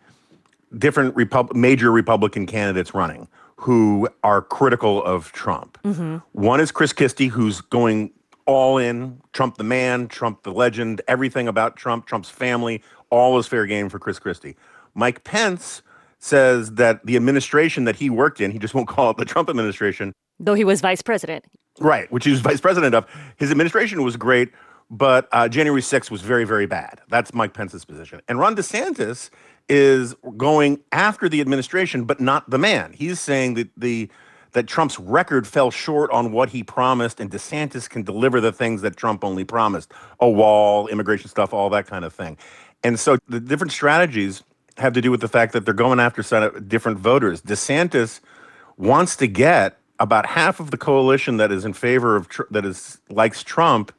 different Repub- major Republican candidates running who are critical of Trump. Mm-hmm. One is Chris Christie, who's going all in Trump the man, Trump the legend, everything about Trump, Trump's family, all is fair game for Chris Christie. Mike Pence says that the administration that he worked in, he just won't (laughs) call it the Trump administration, Though he was vice president. Right, which he was (laughs) vice president of. His administration was great, but uh, January 6th was very, very bad. That's Mike Pence's position. And Ron DeSantis is going after the administration, but not the man. He's saying that the that Trump's record fell short on what he promised, and DeSantis can deliver the things that Trump only promised: a wall, immigration stuff, all that kind of thing. And so the different strategies have to do with the fact that they're going after different voters. DeSantis wants to get about half of the coalition that is in favor of that is likes Trump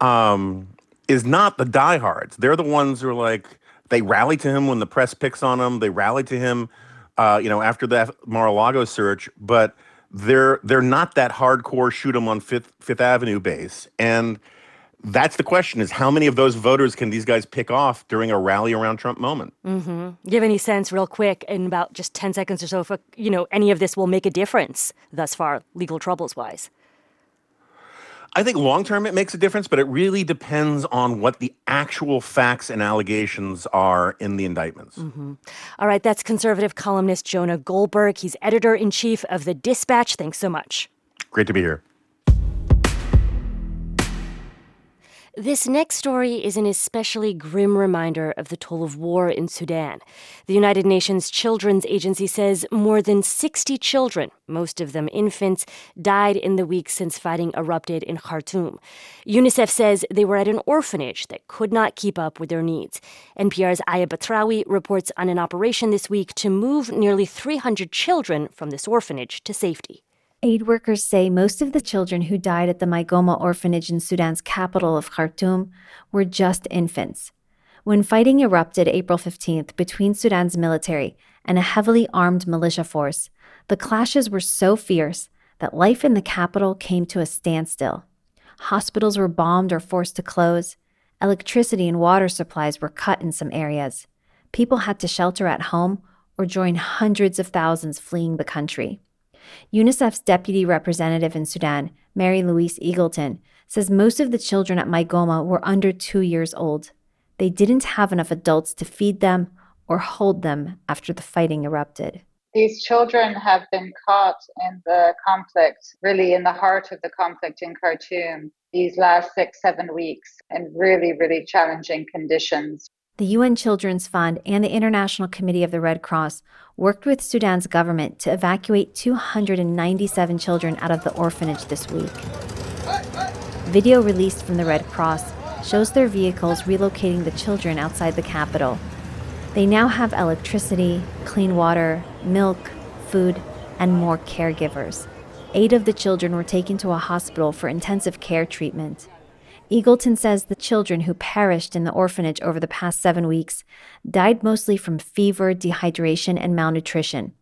um, is not the diehards. They're the ones who are like they rally to him when the press picks on him. They rally to him, uh, you know, after that Mar-a-Lago search. But they're they're not that hardcore shoot 'em on Fifth Fifth Avenue base. And that's the question: is how many of those voters can these guys pick off during a rally around Trump moment? Mm-hmm. Have any sense, real quick, in about just 10 seconds or so, if, uh, you know, any of this will make a difference thus far, legal troubles wise? I think long term it makes a difference, but it really depends on what the actual facts and allegations are in the indictments. Mm-hmm. All right, that's conservative columnist Jonah Goldberg. He's editor in chief of The Dispatch. Thanks so much. Great to be here. This next story is an especially grim reminder of the toll of war in Sudan. The United Nations Children's Agency says more than 60 children, most of them infants, died in the weeks since fighting erupted in Khartoum. UNICEF says they were at an orphanage that could not keep up with their needs. NPR's Aya Batrawi reports on an operation this week to move nearly 300 children from this orphanage to safety. Aid workers say most of the children who died at the Mygoma orphanage in Sudan's capital of Khartoum were just infants. When fighting erupted April 15th between Sudan's military and a heavily armed militia force, the clashes were so fierce that life in the capital came to a standstill. Hospitals were bombed or forced to close. Electricity and water supplies were cut in some areas. People had to shelter at home or join hundreds of thousands fleeing the country. UNICEF's deputy representative in Sudan, Mary Louise Eagleton, says most of the children at Mygoma were under two years old. They didn't have enough adults to feed them or hold them after the fighting erupted. These children have been caught in the conflict, really in the heart of the conflict in Khartoum, these last six, seven weeks, in really, really challenging conditions. The UN Children's Fund and the International Committee of the Red Cross worked with Sudan's government to evacuate 297 children out of the orphanage this week. Video released from the Red Cross shows their vehicles relocating the children outside the capital. They now have electricity, clean water, milk, food, and more caregivers. Eight of the children were taken to a hospital for intensive care treatment. Eagleton says the children who perished in the orphanage over the past seven weeks died mostly from fever, dehydration, and malnutrition,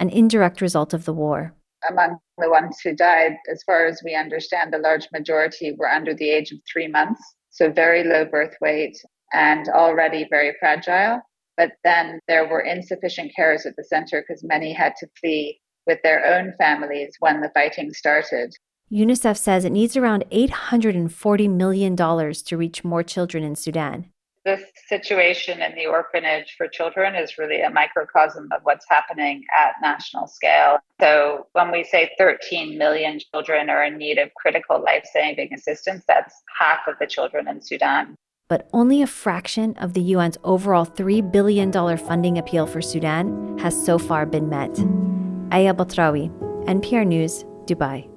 an indirect result of the war. among the ones who died, as far as we understand, the large majority were under the age of three months. So very low birth weight and already very fragile. But then there were insufficient carers at the center because many had to flee with their own families when the fighting started. UNICEF says it needs around $840 million to reach more children in Sudan. This situation in the orphanage for children is really a microcosm of what's happening at national scale. So, when we say 13 million children are in need of critical life saving assistance, that's half of the children in Sudan. But only a fraction of the UN's overall $3 billion funding appeal for Sudan has so far been met. Aya Batrawi, NPR News, Dubai.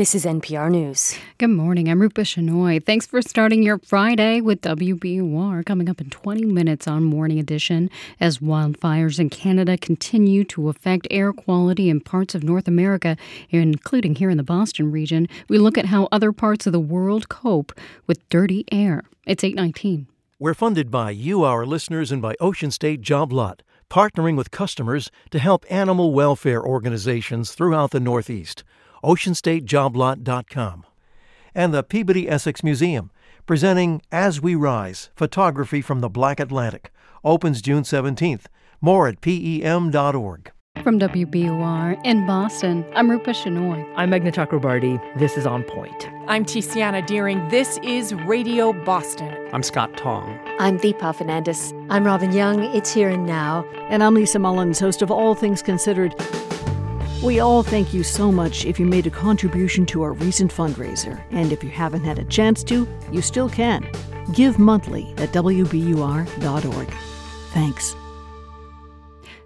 This is NPR News. Good morning. I'm Rupa Shenoy. Thanks for starting your Friday with WBUR. Coming up in 20 minutes on Morning Edition, as wildfires in Canada continue to affect air quality in parts of North America, including here in the Boston region, we look at how other parts of the world cope with dirty air. It's 819. We're funded by you, our listeners, and by Ocean State Job Lot, partnering with customers to help animal welfare organizations throughout the Northeast oceanstatejoblot.com, and the Peabody Essex Museum, presenting As We Rise Photography from the Black Atlantic. Opens June 17th. More at pem.org. From WBUR in Boston, I'm Rupa Shenoy. I'm Meghna Chakrabarti. This is On Point. I'm Tiziana Dearing. This is Radio Boston. I'm Scott Tong. I'm Deepa Fernandes. I'm Robin Young. It's here and now. And I'm Lisa Mullins, host of All Things Considered. We all thank you so much if you made a contribution to our recent fundraiser. And if you haven't had a chance to, you still can. Give monthly at WBUR.org. Thanks.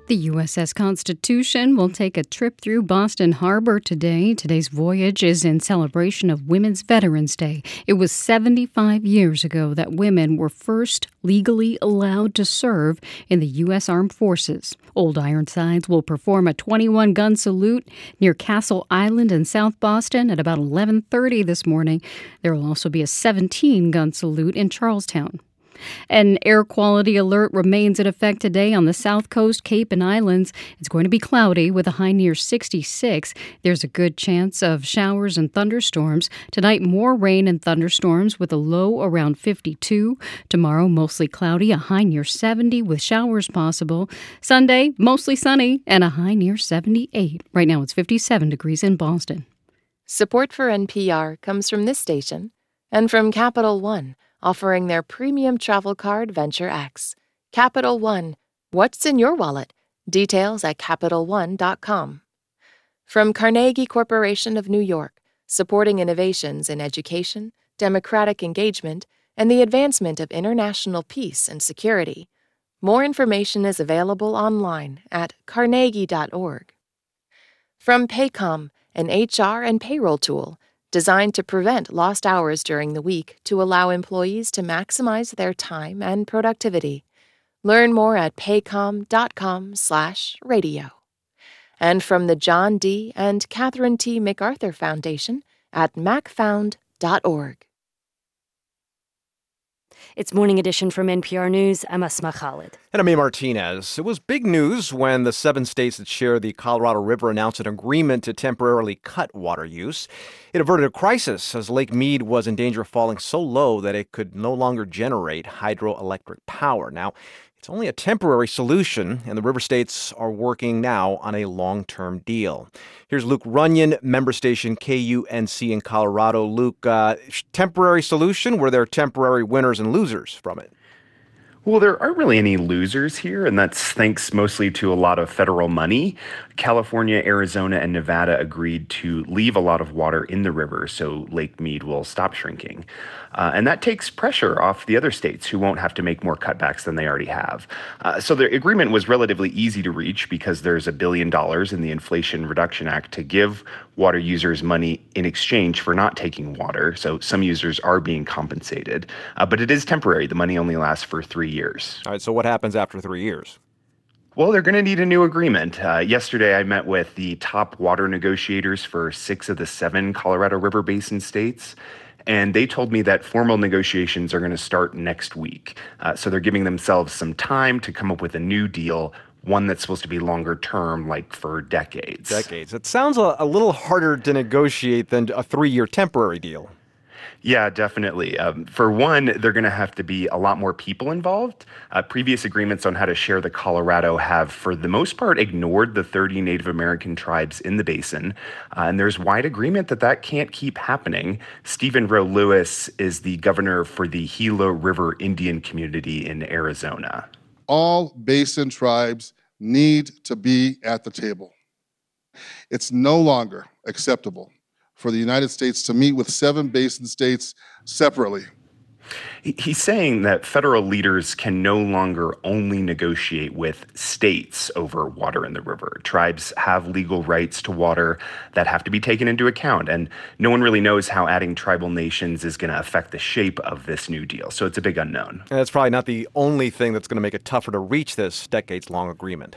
The USS Constitution will take a trip through Boston Harbor today. Today's voyage is in celebration of Women's Veterans Day. It was 75 years ago that women were first legally allowed to serve in the U.S. Armed Forces. Old Ironsides will perform a 21 gun salute near Castle Island in South Boston at about 11:30 this morning. There will also be a 17 gun salute in Charlestown. An air quality alert remains in effect today on the south coast, Cape, and Islands. It's going to be cloudy with a high near 66. There's a good chance of showers and thunderstorms. Tonight, more rain and thunderstorms with a low around 52. Tomorrow, mostly cloudy, a high near 70 with showers possible. Sunday, mostly sunny and a high near 78. Right now, it's 57 degrees in Boston. Support for NPR comes from this station and from Capital One offering their premium travel card Venture X. Capital One, what's in your wallet? Details at CapitalOne.com. From Carnegie Corporation of New York, supporting innovations in education, democratic engagement, and the advancement of international peace and security. More information is available online at carnegie.org. From Paycom, an HR and payroll tool designed to prevent lost hours during the week to allow employees to maximize their time and productivity. Learn more at paycom.com/radio. And from the John D. and Catherine T. MacArthur Foundation at macfound.org. It's Morning Edition from NPR News. I'm Asma Khalid. And I'm A. Martinez. It was big news when the seven states that share the Colorado River announced an agreement to temporarily cut water use. It averted a crisis as Lake Mead was in danger of falling so low that it could no longer generate hydroelectric power. Now, it's only a temporary solution, and the river states are working now on a long term deal. Here's Luke Runyon, member station KUNC in Colorado. Luke, uh, temporary solution? Were there temporary winners and losers from it? Well, there aren't really any losers here, and that's thanks mostly to a lot of federal money. California, Arizona, and Nevada agreed to leave a lot of water in the river so Lake Mead will stop shrinking. Uh, and that takes pressure off the other states who won't have to make more cutbacks than they already have. Uh, so the agreement was relatively easy to reach because there's a billion dollars in the Inflation Reduction Act to give water users money in exchange for not taking water. So some users are being compensated. Uh, but it is temporary. The money only lasts for three years. All right, so what happens after three years? Well, they're going to need a new agreement. Uh, yesterday, I met with the top water negotiators for six of the seven Colorado River Basin states. And they told me that formal negotiations are going to start next week. Uh, so they're giving themselves some time to come up with a new deal, one that's supposed to be longer term, like for decades. Decades. It sounds a, a little harder to negotiate than a three year temporary deal. Yeah, definitely. Um, for one, they're going to have to be a lot more people involved. Uh, previous agreements on how to share the Colorado have, for the most part, ignored the 30 Native American tribes in the basin. Uh, and there's wide agreement that that can't keep happening. Stephen Roe Lewis is the governor for the Gila River Indian community in Arizona. All basin tribes need to be at the table. It's no longer acceptable for the United States to meet with seven basin states separately. He's saying that federal leaders can no longer only negotiate with states over water in the river. Tribes have legal rights to water that have to be taken into account. And no one really knows how adding tribal nations is going to affect the shape of this new deal. So it's a big unknown. And that's probably not the only thing that's going to make it tougher to reach this decades long agreement.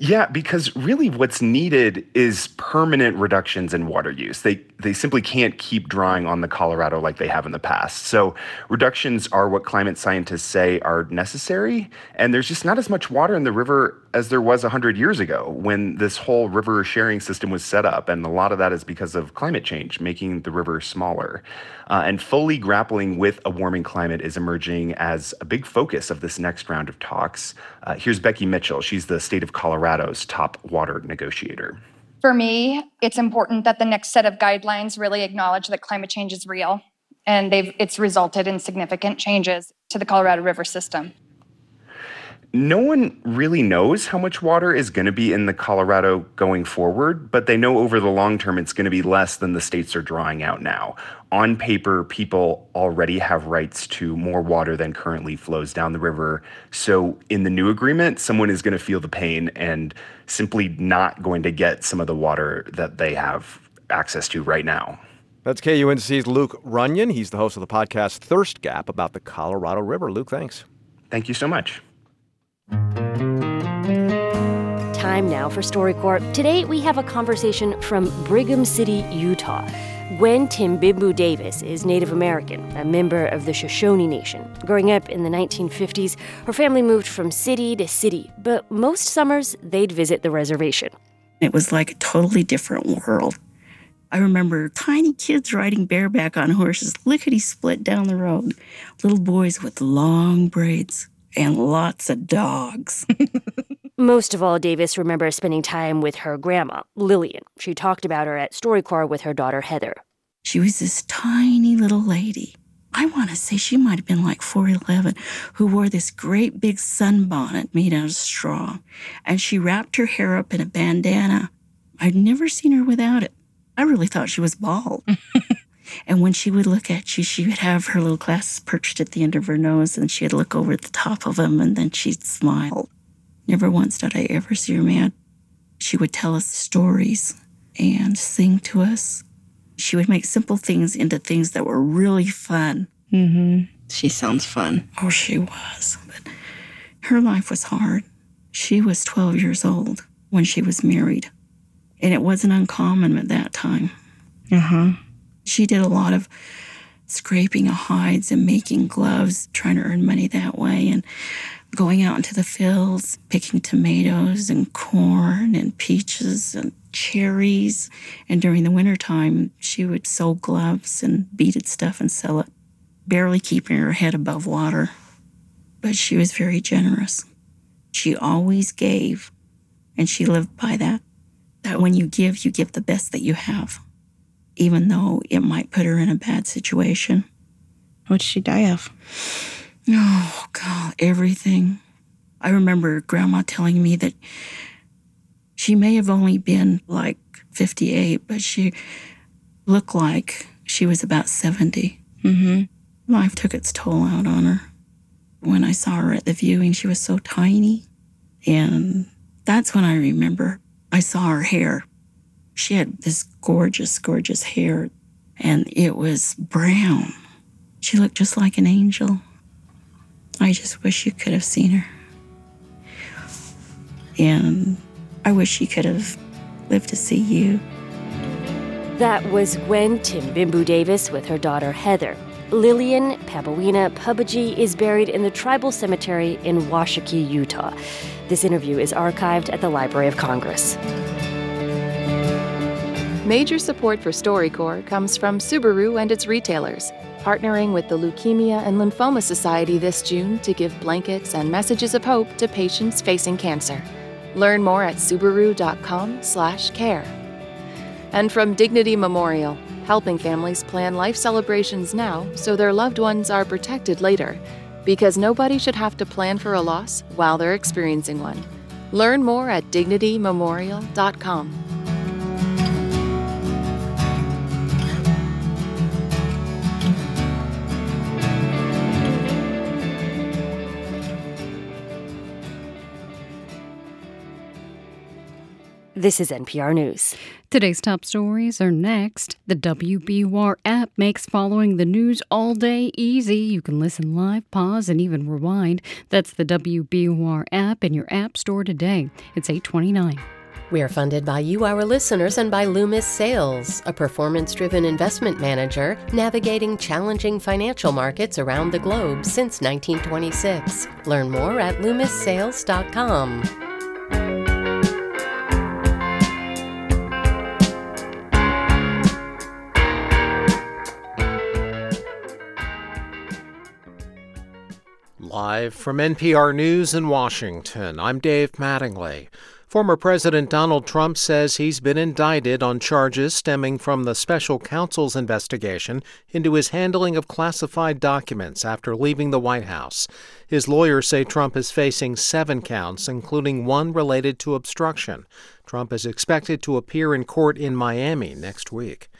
Yeah, because really what's needed is permanent reductions in water use. They they simply can't keep drawing on the Colorado like they have in the past. So reductions are what climate scientists say are necessary, and there's just not as much water in the river as there was 100 years ago when this whole river sharing system was set up, and a lot of that is because of climate change, making the river smaller. Uh, and fully grappling with a warming climate is emerging as a big focus of this next round of talks. Uh, here's Becky Mitchell. She's the state of Colorado's top water negotiator. For me, it's important that the next set of guidelines really acknowledge that climate change is real and it's resulted in significant changes to the Colorado River system no one really knows how much water is going to be in the Colorado going forward, but they know over the long term it's going to be less than the states are drawing out now. On paper, people already have rights to more water than currently flows down the river. So, in the new agreement, someone is going to feel the pain and simply not going to get some of the water that they have access to right now. That's KUNC's Luke Runyon. He's the host of the podcast Thirst Gap about the Colorado River. Luke, thanks. Thank you so much. Time now for StoryCorps. Today we have a conversation from Brigham City, Utah. Gwen Timbimboo Davis is Native American, a member of the Shoshone Nation. Growing up in the 1950s, her family moved from city to city, but most summers they'd visit the reservation. It was like a totally different world. I remember tiny kids riding bareback on horses, lickety split down the road, little boys with long braids and lots of dogs. (laughs) Most of all, Davis remembers spending time with her grandma, Lillian. She talked about her at StoryCorps with her daughter, Heather. She was this tiny little lady. I want to say she might have been like 4'11, who wore this great big sunbonnet made out of straw. And she wrapped her hair up in a bandana. I'd never seen her without it. I really thought she was bald. (laughs) And when she would look at you, she would have her little glasses perched at the end of her nose and she'd look over the top of them and then she'd smile. Never once did I ever see her mad. She would tell us stories and sing to us. She would make simple things into things that were really fun. Mm-hmm. She sounds fun. Oh, she was. But her life was hard. She was 12 years old when she was married. And it wasn't uncommon at that time. Uh huh. She did a lot of scraping of hides and making gloves, trying to earn money that way, and going out into the fields, picking tomatoes and corn and peaches and cherries. And during the wintertime, she would sew gloves and beaded stuff and sell it, barely keeping her head above water. But she was very generous. She always gave, and she lived by that. That when you give, you give the best that you have even though it might put her in a bad situation. What did she die of? Oh, God, everything. I remember Grandma telling me that she may have only been like 58, but she looked like she was about 70. Mm-hmm. Life took its toll out on her. When I saw her at the viewing, she was so tiny. And that's when I remember I saw her hair. She had this gorgeous, gorgeous hair, and it was brown. She looked just like an angel. I just wish you could have seen her. And I wish she could have lived to see you. That was Gwen Timbimboo Davis with her daughter Heather. Lillian Pabawina Pubaji is buried in the tribal cemetery in Washakie, Utah. This interview is archived at the Library of Congress. Major support for StoryCorps comes from Subaru and its retailers, partnering with the Leukemia and Lymphoma Society this June to give blankets and messages of hope to patients facing cancer. Learn more at subaru.com/care. And from Dignity Memorial, helping families plan life celebrations now so their loved ones are protected later, because nobody should have to plan for a loss while they're experiencing one. Learn more at dignitymemorial.com. This is NPR News. Today's top stories are next. The WBUR app makes following the news all day easy. You can listen live, pause, and even rewind. That's the WBUR app in your app store today. It's 829. We are funded by you, our listeners, and by Loomis Sayles, a performance driven investment manager navigating challenging financial markets around the globe since 1926. Learn more at loomissayles.com. Live from NPR News in Washington, I'm Dave Mattingly. Former President Donald Trump says he's been indicted on charges stemming from the special counsel's investigation into his handling of classified documents after leaving the White House. His lawyers say Trump is facing seven counts, including one related to obstruction. Trump is expected to appear in court in Miami next week.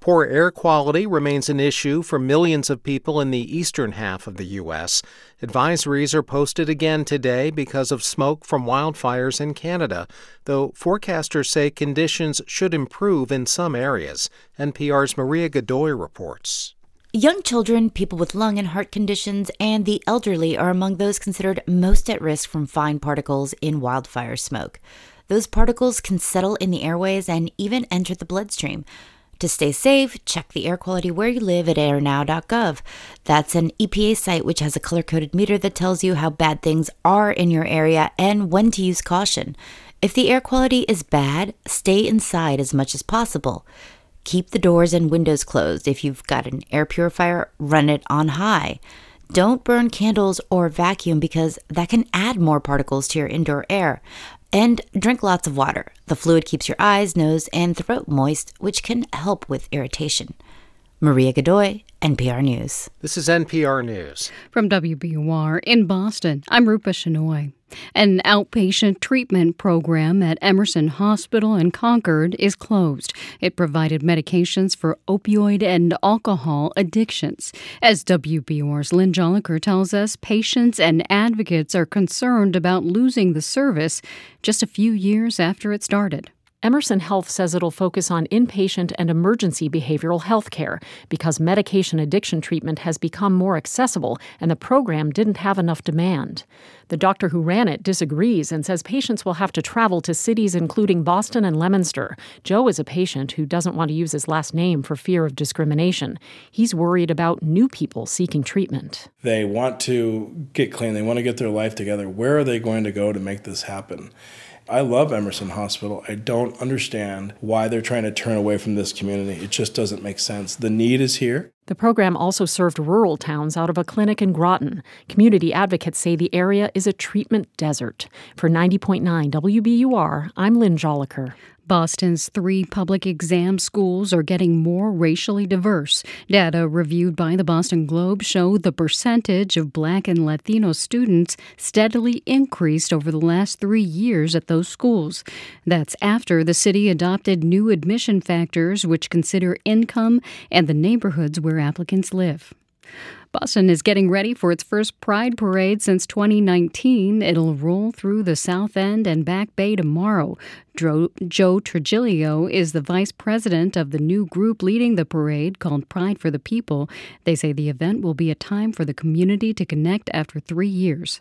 Poor air quality remains an issue for millions of people in the eastern half of the U.S. Advisories are posted again today because of smoke from wildfires in Canada, though forecasters say conditions should improve in some areas. NPR's Maria Godoy reports. Young children, people with lung and heart conditions, and the elderly are among those considered most at risk from fine particles in wildfire smoke. Those particles can settle in the airways and even enter the bloodstream. To stay safe, check the air quality where you live at airnow.gov. That's an EPA site which has a color coded meter that tells you how bad things are in your area and when to use caution. If the air quality is bad, stay inside as much as possible. Keep the doors and windows closed. If you've got an air purifier, run it on high. Don't burn candles or vacuum because that can add more particles to your indoor air. And drink lots of water. The fluid keeps your eyes, nose, and throat moist, which can help with irritation. Maria Godoy, NPR News. This is NPR News. From WBUR in Boston, I'm Rupa Shenoy. An outpatient treatment program at Emerson Hospital in Concord is closed. It provided medications for opioid and alcohol addictions. As WBUR's Lynn Jolicoeur tells us, patients and advocates are concerned about losing the service just a few years after it started. Emerson Health says it'll focus on inpatient and emergency behavioral health care because medication addiction treatment has become more accessible and the program didn't have enough demand. The doctor who ran it disagrees and says patients will have to travel to cities including Boston and Leominster. Joe is a patient who doesn't want to use his last name for fear of discrimination. He's worried about new people seeking treatment. They want to get clean, they want to get their life together. Where are they going to go to make this happen? I love Emerson Hospital. I don't understand why they're trying to turn away from this community. It just doesn't make sense. The need is here. The program also served rural towns out of a clinic in Groton. Community advocates say the area is a treatment desert. For 90.9 WBUR, I'm Lynn Jolicoeur. Boston's three public exam schools are getting more racially diverse. Data reviewed by the Boston Globe show the percentage of black and Latino students steadily increased over the last three years at those schools. That's after the city adopted new admission factors which consider income and the neighborhoods where applicants live. Boston is getting ready for its first Pride Parade since 2019. It'll roll through the South End and Back Bay tomorrow. Joe, Joe Trigilio is the vice president of the new group leading the parade called Pride for the People. They say the event will be a time for the community to connect after three years.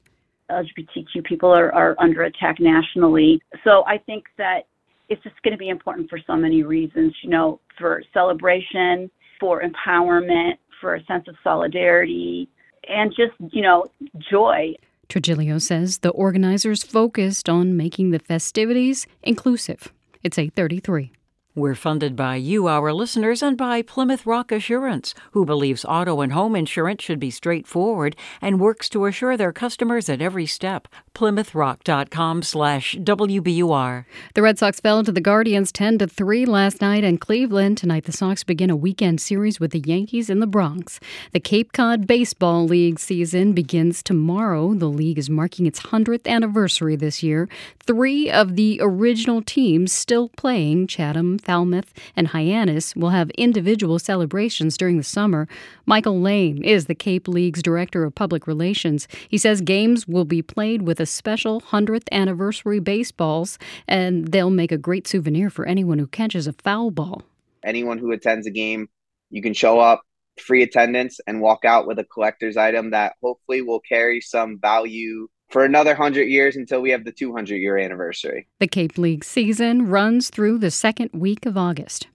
LGBTQ people are, are under attack nationally. So I think that it's just going to be important for so many reasons, you know, for celebration, for empowerment, for a sense of solidarity and just, you know, joy. Trigilio says the organizers focused on making the festivities inclusive. It's 833. We're funded by you, our listeners, and by Plymouth Rock Assurance, who believes auto and home insurance should be straightforward and works to assure their customers at every step. PlymouthRock.com slash WBUR. The Red Sox fell to the Guardians 10 to 3 last night in Cleveland. Tonight, the Sox begin a weekend series with the Yankees in the Bronx. The Cape Cod Baseball League season begins tomorrow. The league is marking its 100th anniversary this year. Three of the original teams still playing Chatham, Falmouth, and Hyannis will have individual celebrations during the summer. Michael Lane is the Cape League's Director of Public Relations. He says games will be played with a special 100th anniversary baseballs, and they'll make a great souvenir for anyone who catches a foul ball. Anyone who attends a game, you can show up, free attendance, and walk out with a collector's item that hopefully will carry some value for another 100 years until we have the 200 year anniversary. The Cape League season runs through the second week of August.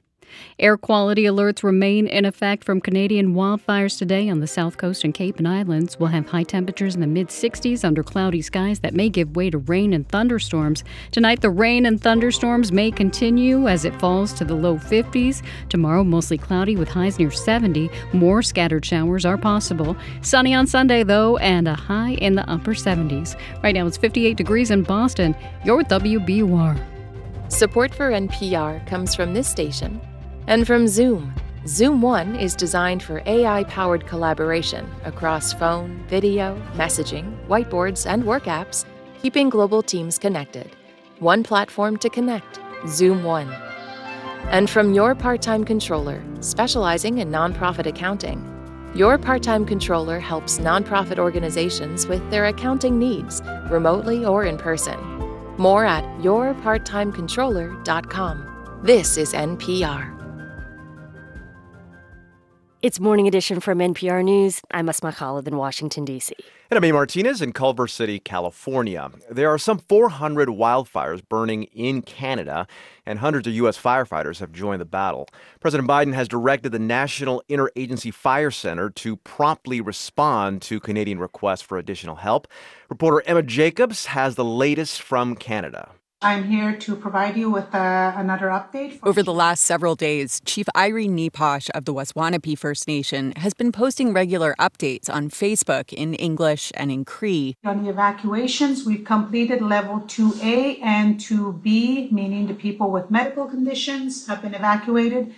Air quality alerts remain in effect from Canadian wildfires today on the south coast and Cape and Islands. We'll have high temperatures in the mid 60s under cloudy skies that may give way to rain and thunderstorms. Tonight, the rain and thunderstorms may continue as it falls to the low 50s. Tomorrow, mostly cloudy with highs near 70. More scattered showers are possible. Sunny on Sunday, though, and a high in the upper 70s. Right now, it's 58 degrees in Boston. You're WBUR. Support for NPR comes from this station and from Zoom. Zoom One is designed for AI powered collaboration across phone, video, messaging, whiteboards, and work apps, keeping global teams connected. One platform to connect Zoom One. And from Your Part Time Controller, specializing in nonprofit accounting. Your Part Time Controller helps nonprofit organizations with their accounting needs, remotely or in person. More at yourparttimecontroller.com. This is NPR. It's Morning Edition from NPR News. I'm Asma Khalid in Washington, D.C. And I'm A. Martinez in Culver City, California. There are some 400 wildfires burning in Canada, and hundreds of U.S. firefighters have joined the battle. President Biden has directed the National Interagency Fire Center to promptly respond to Canadian requests for additional help. Reporter Emma Jacobs has the latest from Canada. I'm here to provide you with uh, another update. Over the last several days, Chief Irene Neeposh of the Waswanipi First Nation has been posting regular updates on Facebook in English and in Cree. On the evacuations, we've completed level 2A and 2B, meaning the people with medical conditions have been evacuated,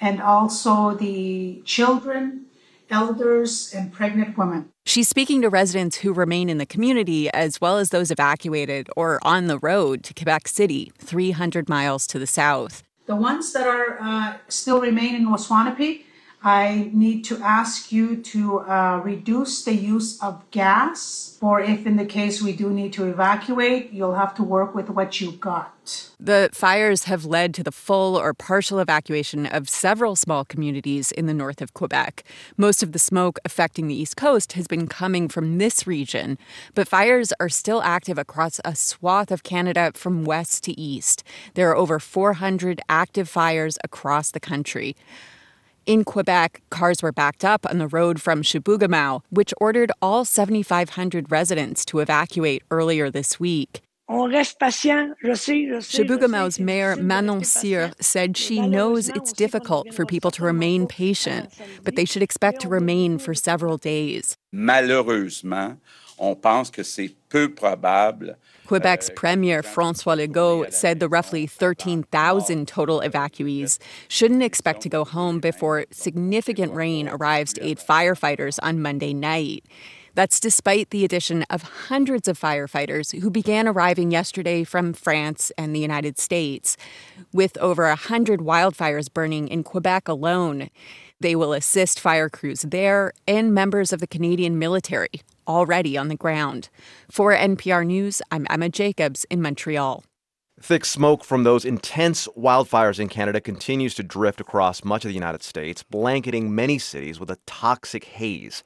and also the children, elders, and pregnant women. She's speaking to residents who remain in the community as well as those evacuated or on the road to Quebec City, 300 miles to the south. The ones that are uh, still remain in Waswanipi, I need to ask you to uh, reduce the use of gas, or if in the case we do need to evacuate, you'll have to work with what you've got. The fires have led to the full or partial evacuation of several small communities in the north of Quebec. Most of the smoke affecting the East Coast has been coming from this region, but fires are still active across a swath of Canada from west to east. There are over 400 active fires across the country. In Quebec, cars were backed up on the road from Chibougamau, which ordered all 7,500 residents to evacuate earlier this week. Chibougamau's mayor Manon Cyr said she knows it's difficult for people to remain patient, but they should expect to remain for several days. Malheureusement, on pense que c'est peu probable Quebec's Premier Francois Legault said the roughly 13,000 total evacuees shouldn't expect to go home before significant rain arrives to aid firefighters on Monday night. That's despite the addition of hundreds of firefighters who began arriving yesterday from France and the United States. With over 100 wildfires burning in Quebec alone, they will assist fire crews there and members of the Canadian military already on the ground. For NPR News, I'm Emma Jacobs in Montreal. Thick smoke from those intense wildfires in Canada continues to drift across much of the United States, blanketing many cities with a toxic haze.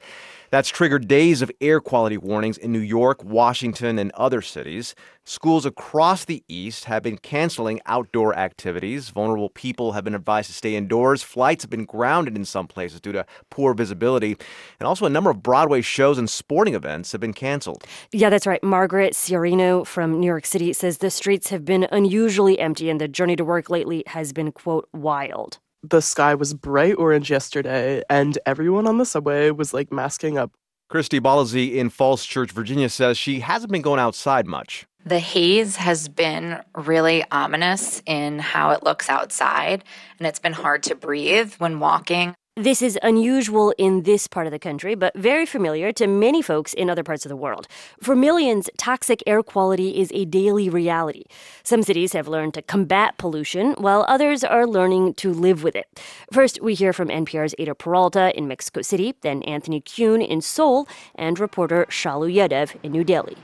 That's triggered days of air quality warnings in New York, Washington, and other cities. Schools across the East have been canceling outdoor activities. Vulnerable people have been advised to stay indoors. Flights have been grounded in some places due to poor visibility. And also, a number of Broadway shows and sporting events have been canceled. Yeah, that's right. Margaret Ciarino from New York City says the streets have been unusually empty and the journey to work lately has been, quote, wild the sky was bright orange yesterday and everyone on the subway was like masking up. Christy Balazi in Falls Church, Virginia says she hasn't been going outside much. The haze has been really ominous in how it looks outside, and it's been hard to breathe when walking. This is unusual in this part of the country, but very familiar to many folks in other parts of the world. For millions, toxic air quality is a daily reality. Some cities have learned to combat pollution, while others are learning to live with it. First, we hear from NPR's Eyder Peralta in Mexico City, then Anthony Kuhn in Seoul, and reporter Shalu Yadav in New Delhi.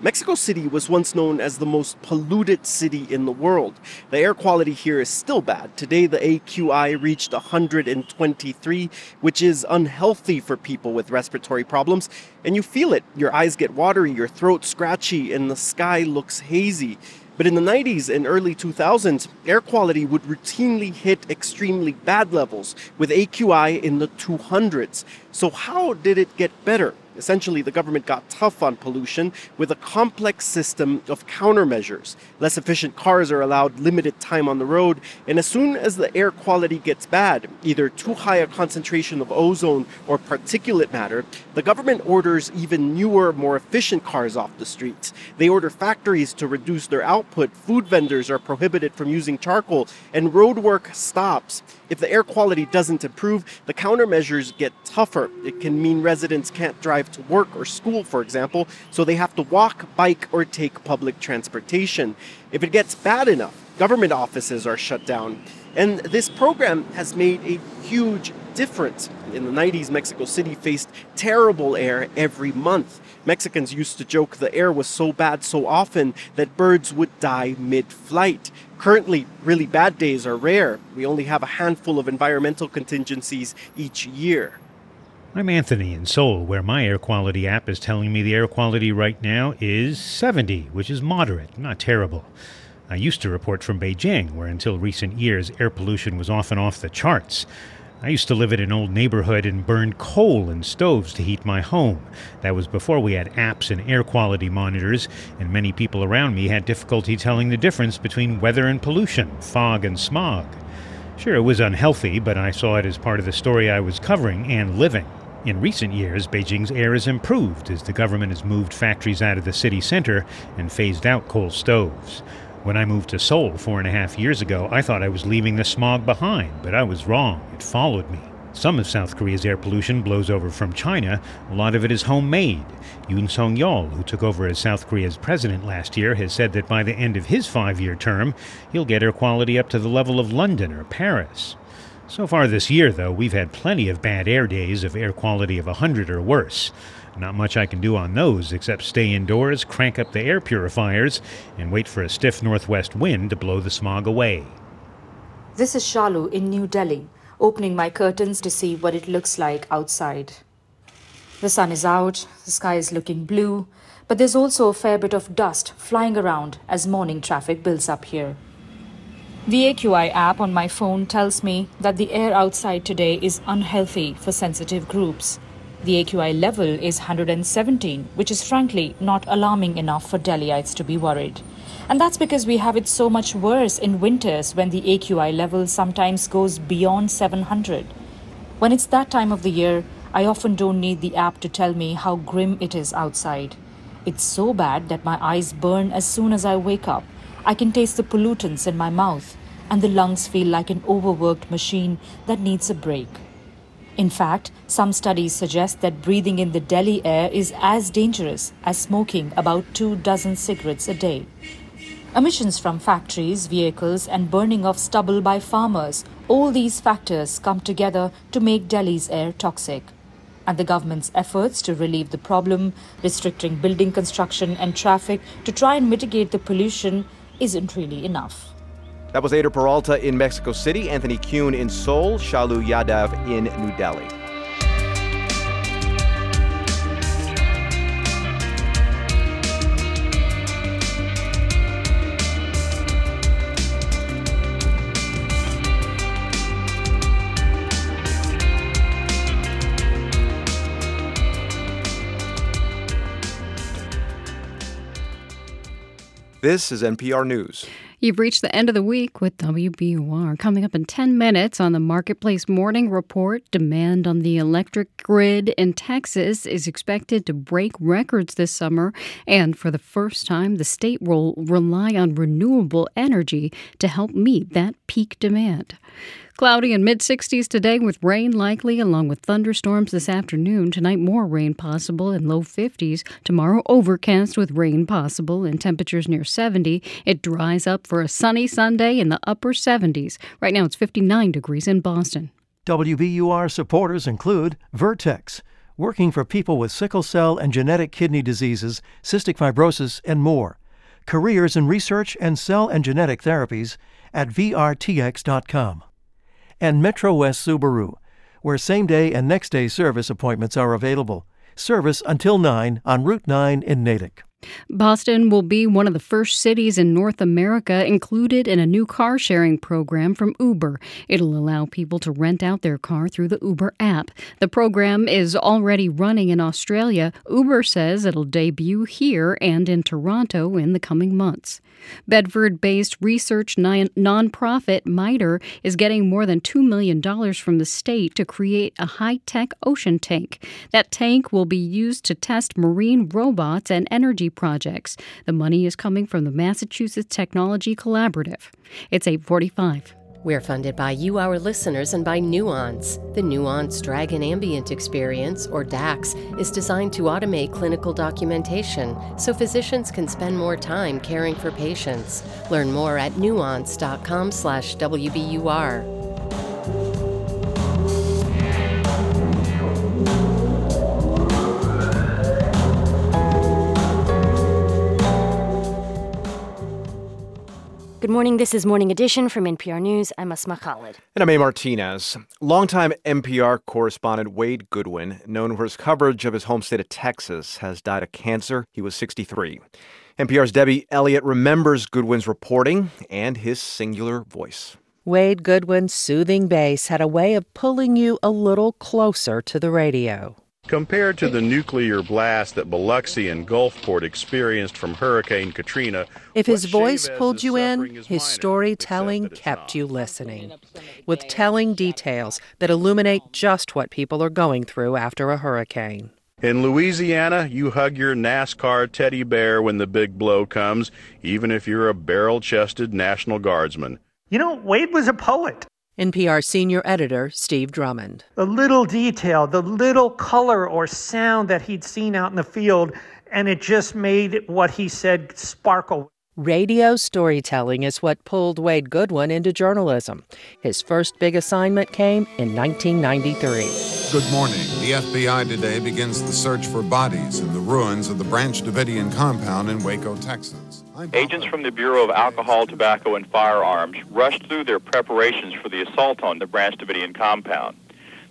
Mexico City was once known as the most polluted city in the world. The air quality here is still bad. Today, the AQI reached 123, which is unhealthy for people with respiratory problems. And you feel it. Your eyes get watery, your throat scratchy, and the sky looks hazy. But in the 90s and early 2000s, air quality would routinely hit extremely bad levels with AQI in the 200s. So, how did it get better? Essentially, the government got tough on pollution with a complex system of countermeasures. Less efficient cars are allowed limited time on the road, and as soon as the air quality gets bad, either too high a concentration of ozone or particulate matter, the government orders even newer, more efficient cars off the streets. They order factories to reduce their output, food vendors are prohibited from using charcoal, and road work stops. If the air quality doesn't improve, the countermeasures get tougher. It can mean residents can't drive to work or school, for example, so they have to walk, bike, or take public transportation. If it gets bad enough, government offices are shut down. And this program has made a huge difference. In the 90s, Mexico City faced terrible air every month. Mexicans used to joke the air was so bad so often that birds would die mid flight. Currently, really bad days are rare. We only have a handful of environmental contingencies each year. I'm Anthony in Seoul, where my air quality app is telling me the air quality right now is 70, which is moderate, not terrible. I used to report from Beijing, where until recent years air pollution was often off the charts. I used to live in an old neighborhood and burned coal in stoves to heat my home. That was before we had apps and air quality monitors, and many people around me had difficulty telling the difference between weather and pollution, fog and smog. Sure, it was unhealthy, but I saw it as part of the story I was covering and living. In recent years, Beijing's air has improved as the government has moved factories out of the city center and phased out coal stoves. When I moved to Seoul four and a half years ago, I thought I was leaving the smog behind, but I was wrong. It followed me. Some of South Korea's air pollution blows over from China. A lot of it is homemade. Yoon Suk Yeol, who took over as South Korea's president last year, has said that by the end of his five year term, he'll get air quality up to the level of London or Paris. So far this year, though, we've had plenty of bad air days of air quality of 100 or worse. Not much I can do on those except stay indoors, crank up the air purifiers, and wait for a stiff northwest wind to blow the smog away. This is Shalu in New Delhi, opening my curtains to see what it looks like outside. The sun is out, the sky is looking blue, but there's also a fair bit of dust flying around as morning traffic builds up here. The AQI app on my phone tells me that the air outside today is unhealthy for sensitive groups. The AQI level is 117, which is frankly not alarming enough for Delhiites to be worried. And that's because we have it so much worse in winters when the AQI level sometimes goes beyond 700. When it's that time of the year, I often don't need the app to tell me how grim it is outside. It's so bad that my eyes burn as soon as I wake up. I can taste the pollutants in my mouth, and the lungs feel like an overworked machine that needs a break. In fact, some studies suggest that breathing in the Delhi air is as dangerous as smoking about two dozen cigarettes a day. Emissions from factories, vehicles, and burning of stubble by farmers, all these factors come together to make Delhi's air toxic. And the government's efforts to relieve the problem, restricting building construction and traffic to try and mitigate the pollution, isn't really enough. That was Eyder Peralta in Mexico City, Anthony Kuhn in Seoul, Shalu Yadav in New Delhi. This is NPR News. You've reached the end of the week with WBUR. Coming up in 10 minutes on the Marketplace Morning Report, demand on the electric grid in Texas is expected to break records this summer. And for the first time, the state will rely on renewable energy to help meet that peak demand. Cloudy and mid 60s today with rain likely along with thunderstorms this afternoon. Tonight, more rain possible in low 50s. Tomorrow, overcast with rain possible and temperatures near 70. It dries up for a sunny Sunday in the upper 70s. Right now, it's 59 degrees in Boston. WBUR supporters include Vertex, working for people with sickle cell and genetic kidney diseases, cystic fibrosis, and more. Careers in research and cell and genetic therapies at vrtx.com and Metro West Subaru, where same day and next day service appointments are available. Service until 9 on Route 9 in Natick. Boston will be one of the first cities in North America included in a new car sharing program from Uber. It'll allow people to rent out their car through the Uber app. The program is already running in Australia. Uber says it'll debut here and in Toronto in the coming months. Bedford based research nonprofit MITRE is getting more than $2 million from the state to create a high tech ocean tank. That tank will be used to test marine robots and energy projects. The money is coming from the Massachusetts Technology Collaborative. It's 845. We're funded by you, our listeners, and by Nuance. The Nuance Dragon Ambient Experience, or DAX, is designed to automate clinical documentation so physicians can spend more time caring for patients. Learn more at nuance.com/wbur. Good morning. This is Morning Edition from NPR News. I'm Asma Khalid. And I'm A. Martinez. Longtime NPR correspondent Wade Goodwyn, known for his coverage of his home state of Texas, has died of cancer. He was 63. NPR's Debbie Elliott remembers Goodwyn's reporting and his singular voice. Wade Goodwyn's soothing bass had a way of pulling you a little closer to the radio. Compared to the nuclear blast that Biloxi and Gulfport experienced from Hurricane Katrina, if his voice pulled you in, his storytelling kept you listening, with telling details that illuminate just what people are going through after a hurricane. In Louisiana, you hug your NASCAR teddy bear when the big blow comes, even if you're a barrel chested National Guardsman. You know, Wade was a poet. NPR senior editor Steve Drummond. The little detail, the little color or sound that he'd seen out in the field, and it just made what he said sparkle. Radio storytelling is what pulled Wade Goodwyn into journalism. His first big assignment came in 1993. Good morning. The FBI today begins the search for bodies in the ruins of the Branch Davidian compound in Waco, Texas. Agents from the Bureau of Alcohol, Tobacco, and Firearms rushed through their preparations for the assault on the Branch Davidian compound.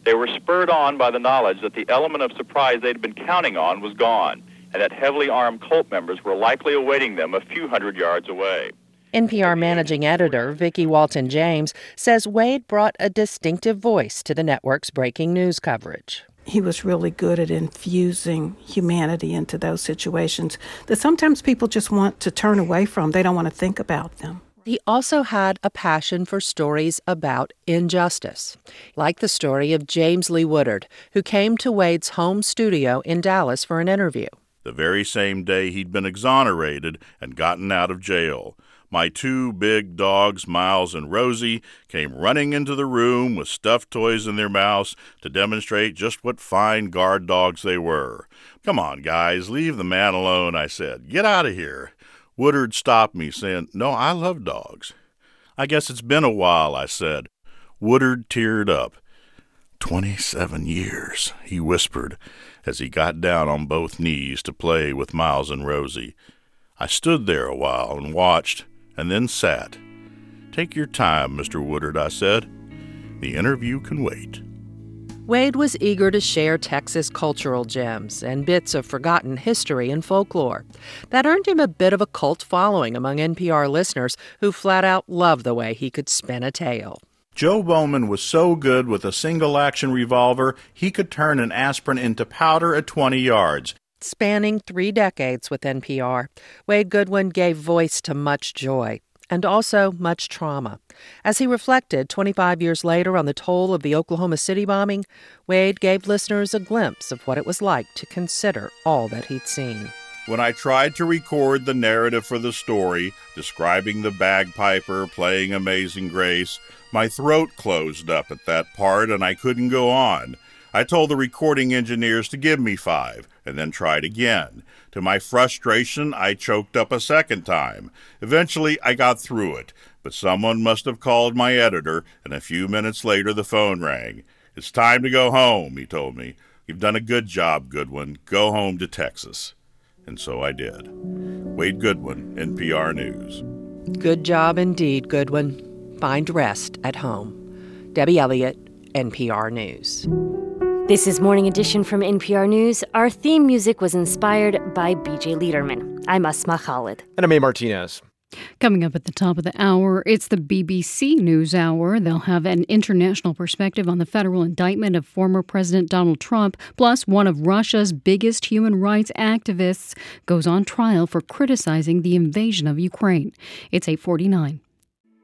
They were spurred on by the knowledge that the element of surprise they'd been counting on was gone and that heavily armed cult members were likely awaiting them a few hundred yards away. NPR managing editor Vickie Walton James says Wade brought a distinctive voice to the network's breaking news coverage. He was really good at infusing humanity into those situations that sometimes people just want to turn away from. They don't want to think about them. He also had a passion for stories about injustice, like the story of James Lee Woodard, who came to Wade's home studio in Dallas for an interview. The very same day he'd been exonerated and gotten out of jail. My two big dogs, Miles and Rosie, came running into the room with stuffed toys in their mouths to demonstrate just what fine guard dogs they were. Come on, guys, leave the man alone, I said. Get out of here. Woodard stopped me, saying, No, I love dogs. I guess it's been a while, I said. Woodard teared up. Twenty seven years, he whispered as he got down on both knees to play with Miles and Rosie. I stood there a while and watched, and then sat. Take your time, Mr. Woodard, I said. The interview can wait. Wade was eager to share Texas cultural gems and bits of forgotten history and folklore. That earned him a bit of a cult following among NPR listeners who flat out loved the way he could spin a tale. Joe Bowman was so good with a single action revolver, he could turn an aspirin into powder at 20 yards. Spanning three decades with NPR, Wade Goodwyn gave voice to much joy and also much trauma. As he reflected 25 years later on the toll of the Oklahoma City bombing, Wade gave listeners a glimpse of what it was like to consider all that he'd seen. When I tried to record the narrative for the story, describing the bagpiper playing Amazing Grace, my throat closed up at that part and I couldn't go on. I told the recording engineers to give me five, and then tried again. To my frustration, I choked up a second time. Eventually, I got through it, but someone must have called my editor, and a few minutes later the phone rang. It's time to go home, he told me. You've done a good job, Goodwyn. Go home to Texas. And so I did. Wade Goodwyn, NPR News. Good job indeed, Goodwyn. Find rest at home. Debbie Elliott, NPR News. This is Morning Edition from NPR News. Our theme music was inspired by BJ Leiderman. I'm Asma Khalid. And I'm A. Martinez. Coming up at the top of the hour, it's the BBC News Hour. They'll have an international perspective on the federal indictment of former President Donald Trump, plus one of Russia's biggest human rights activists goes on trial for criticizing the invasion of Ukraine. It's 849.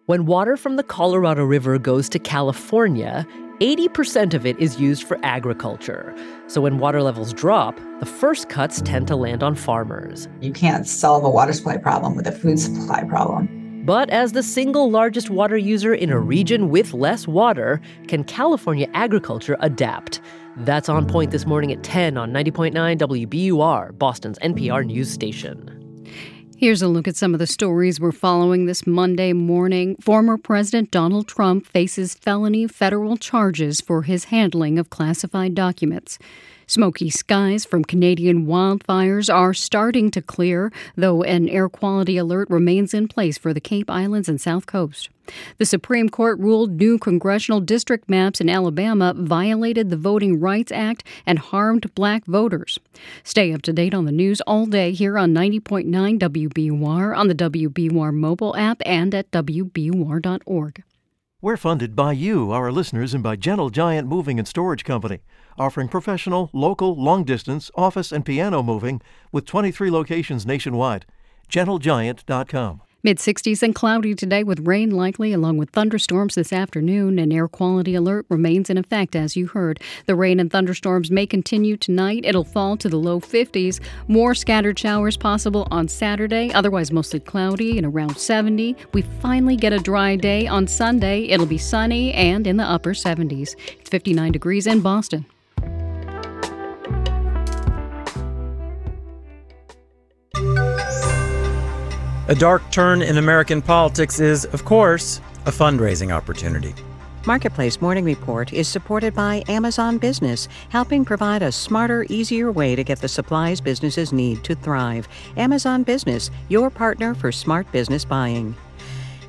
When water from the Colorado River goes to California, 80% of it is used for agriculture. So when water levels drop, the first cuts tend to land on farmers. You can't solve a water supply problem with a food supply problem. But as the single largest water user in a region with less water, can California agriculture adapt? That's on point this morning at 10 on 90.9 WBUR, Boston's NPR news station. Here's a look at some of the stories we're following this Monday morning. Former President Donald Trump faces felony federal charges for his handling of classified documents. Smoky skies from Canadian wildfires are starting to clear, though an air quality alert remains in place for the Cape Islands and South Coast. The Supreme Court ruled new congressional district maps in Alabama violated the Voting Rights Act and harmed black voters. Stay up to date on the news all day here on 90.9 WBUR, on the WBUR mobile app, and at WBUR.org. We're funded by you, our listeners, and by Gentle Giant Moving and Storage Company, offering professional, local, long distance, office, and piano moving with 23 locations nationwide. GentleGiant.com. Mid 60s and cloudy today with rain likely along with thunderstorms this afternoon. An air quality alert remains in effect, as you heard. The rain and thunderstorms may continue tonight. It'll fall to the low 50s. More scattered showers possible on Saturday, otherwise mostly cloudy and around 70. We finally get a dry day on Sunday. It'll be sunny and in the upper 70s. It's 59 degrees in Boston. A dark turn in American politics is, of course, a fundraising opportunity. Marketplace Morning Report is supported by Amazon Business, helping provide a smarter, easier way to get the supplies businesses need to thrive. Amazon Business, your partner for smart business buying.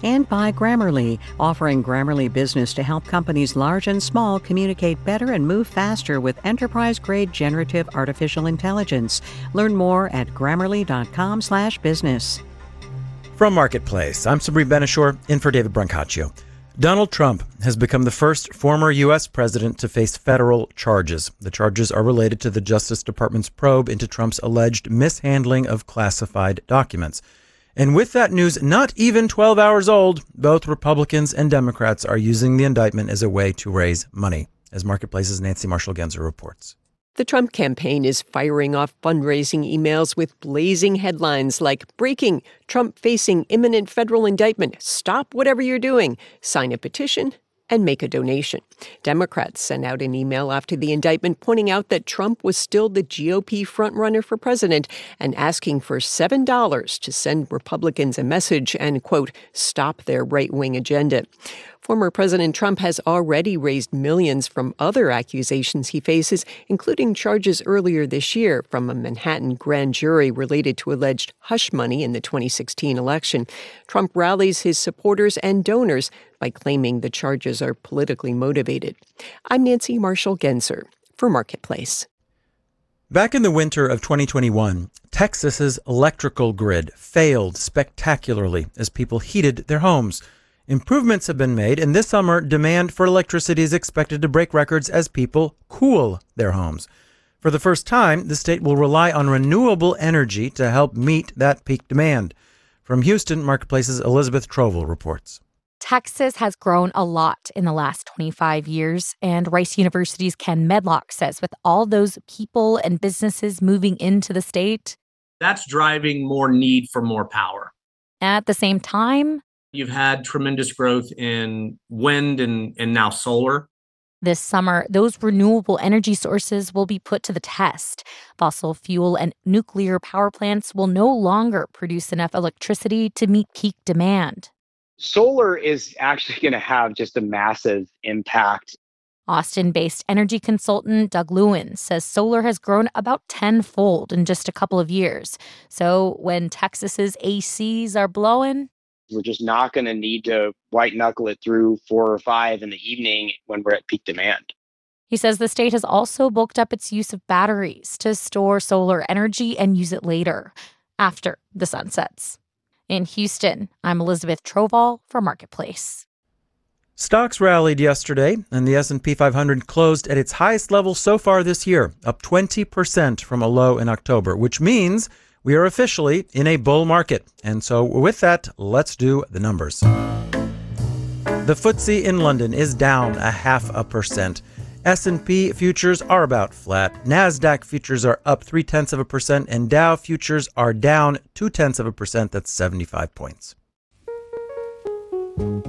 And by Grammarly, offering Grammarly Business to help companies large and small communicate better and move faster with enterprise grade generative artificial intelligence. Learn more at grammarly.com/business. From Marketplace, I'm Sabri Ben-Achour, in for David Brancaccio. Donald Trump has become the first former U.S. president to face federal charges. The charges are related to the Justice Department's probe into Trump's alleged mishandling of classified documents. And with that news not even 12 hours old, both Republicans and Democrats are using the indictment as a way to raise money, as Marketplace's Nancy Marshall Genzer reports. The Trump campaign is firing off fundraising emails with blazing headlines like Breaking, Trump facing imminent federal indictment, stop whatever you're doing, sign a petition, and make a donation. Democrats sent out an email after the indictment pointing out that Trump was still the GOP frontrunner for president and asking for $7 to send Republicans a message and, quote, stop their right wing agenda. Former President Trump has already raised millions from other accusations he faces, including charges earlier this year from a Manhattan grand jury related to alleged hush money in the 2016 election. Trump rallies his supporters and donors by claiming the charges are politically motivated. I'm Nancy Marshall Genzer for Marketplace. Back in the winter of 2021, Texas's electrical grid failed spectacularly as people heated their homes. Improvements have been made, and this summer, demand for electricity is expected to break records as people cool their homes. For the first time, the state will rely on renewable energy to help meet that peak demand. From Houston, Marketplace's Elizabeth Trovall reports. Texas has grown a lot in the last 25 years, and Rice University's Ken Medlock says with all those people and businesses moving into the state, that's driving more need for more power. At the same time, You've had tremendous growth in wind and, and now solar. This summer, those renewable energy sources will be put to the test. Fossil fuel and nuclear power plants will no longer produce enough electricity to meet peak demand. Solar is actually (laughs) going to have just a massive impact. Austin based energy consultant Doug Lewin says solar has grown about tenfold in just a couple of years. So when Texas's ACs are blowing, we're just not going to need to white knuckle it through four or five in the evening when we're at peak demand. He says the state has also bulked up its use of batteries to store solar energy and use it later, after the sun sets. In Houston, I'm Elizabeth Trovall for Marketplace. Stocks rallied yesterday, and the S&P 500 closed at its highest level so far this year, up 20% from a low in October, which means we are officially in a bull market. And so with that, let's do the numbers. The FTSE in London is down a half a percent. S&P futures are about flat. Nasdaq futures are up three tenths of a percent, and Dow futures are down two tenths of a percent. That's 75 points.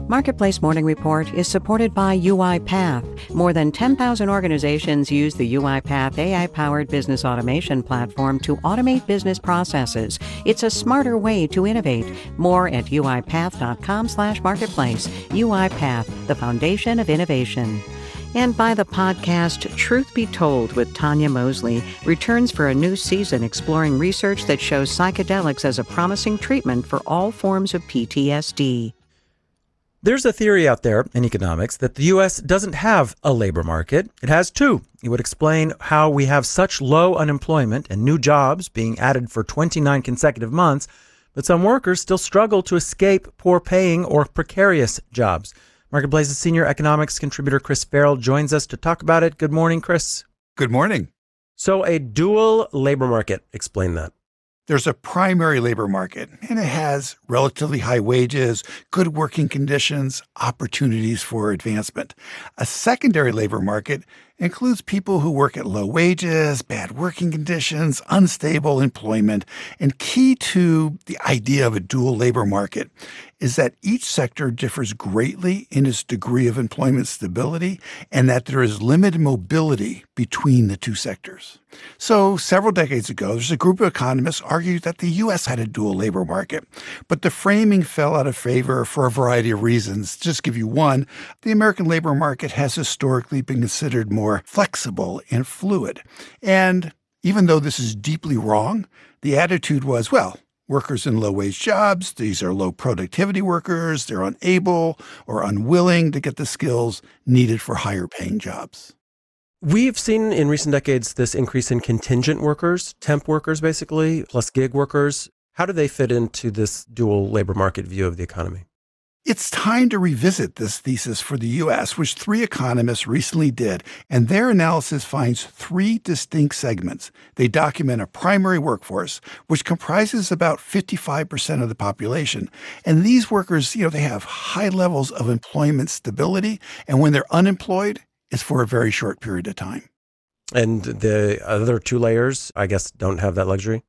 Marketplace Morning Report is supported by UiPath. More than 10,000 organizations use the UiPath AI powered business automation platform to automate business processes. It's a smarter way to innovate. More at uipath.com/slash marketplace. UiPath, the foundation of innovation. And by the podcast Truth Be Told with Tanya Mosley returns for a new season exploring research that shows psychedelics as a promising treatment for all forms of PTSD. There's a theory out there in economics that the U.S. doesn't have a labor market. It has two. It would explain how we have such low unemployment and new jobs being added for 29 consecutive months, but some workers still struggle to escape poor paying or precarious jobs. Marketplace's senior economics contributor Chris Farrell joins us to talk about it. Good morning, Chris. Good morning. So, a dual labor market. Explain that. There's a primary labor market, and it has relatively high wages, good working conditions, opportunities for advancement. A secondary labor market includes people who work at low wages, bad working conditions, unstable employment. And key to the idea of a dual labor market is that each sector differs greatly in its degree of employment stability and that there is limited mobility between the two sectors. So, several decades ago, there's a group of economists argued that the U.S. had a dual labor market, but the framing fell out of favor for a variety of reasons. Just give you one, the American labor market has historically been considered more more flexible and fluid. And even though this is deeply wrong, the attitude was, well, workers in low wage jobs, these are low productivity workers, they're unable or unwilling to get the skills needed for higher paying jobs. We've seen in recent decades this increase in contingent workers, temp workers basically, plus gig workers. How do they fit into this dual labor market view of the economy? It's time to revisit this thesis for the U.S., which three economists recently did, and their analysis finds three distinct segments. They document a primary workforce, which comprises about 55% of the population. And these workers, you know, they have high levels of employment stability, and when they're unemployed, it's for a very short period of time. And the other two layers, I guess, don't have that luxury?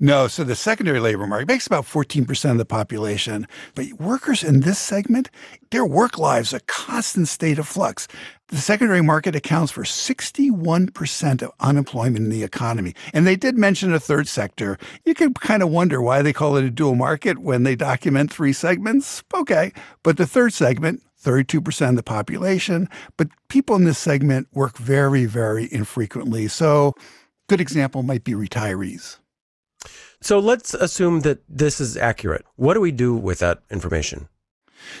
No, so the secondary labor market makes about 14% of the population. But workers in this segment, their work lives a constant state of flux. The secondary market accounts for 61% of unemployment in the economy. And they did mention a third sector. You can kind of wonder why they call it a dual market when they document three segments. Okay. But the third segment, 32% of the population, but people in this segment work very, very infrequently. So, good example might be retirees. So let's assume that this is accurate. What do we do with that information?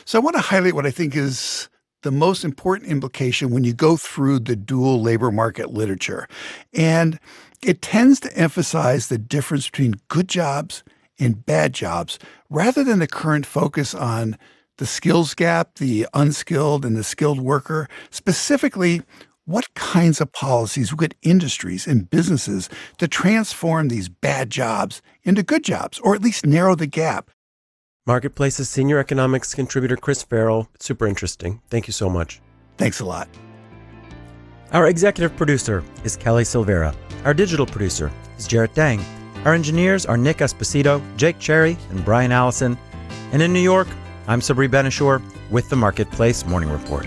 So I want to highlight what I think is the most important implication when you go through the dual labor market literature. And it tends to emphasize the difference between good jobs and bad jobs rather than the current focus on the skills gap, the unskilled and the skilled worker, specifically what kinds of policies would industries and businesses to transform these bad jobs into good jobs, or at least narrow the gap? Marketplace's senior economics contributor Chris Farrell. Super interesting. Thank you so much. Thanks a lot. Our executive producer is Kelly Silvera. Our digital producer is Jarrett Dang. Our engineers are Nick Esposito, Jake Cherry, and Brian Allison. And in New York, I'm Sabri Ben-Achour with the Marketplace Morning Report.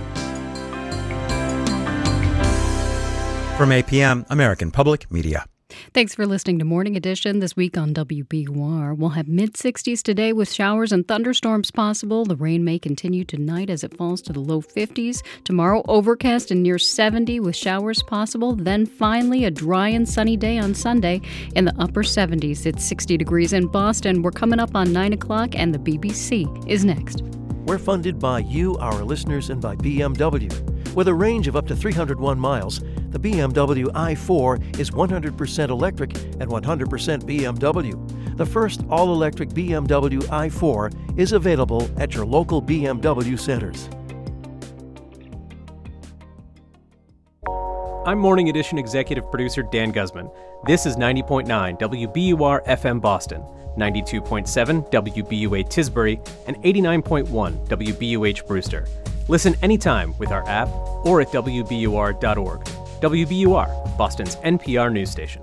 From APM, American Public Media. Thanks for listening to Morning Edition this week on WBUR. We'll have mid 60s today with showers and thunderstorms possible. The rain may continue tonight as it falls to the low 50s. Tomorrow, overcast and near 70 with showers possible. Then finally, a dry and sunny day on Sunday in the upper 70s. It's 60 degrees in Boston. We're coming up on 9 o'clock, and the BBC is next. We're funded by you, our listeners, and by BMW. With a range of up to 301 miles, the BMW i4 is 100% electric and 100% BMW. The first all electric BMW i4 is available at your local BMW centers. I'm Morning Edition executive producer Dan Guzman. This is 90.9 WBUR FM Boston, 92.7 WBUA Tisbury, and 89.1 WBUH Brewster. Listen anytime with our app or at WBUR.org. WBUR, Boston's NPR news station.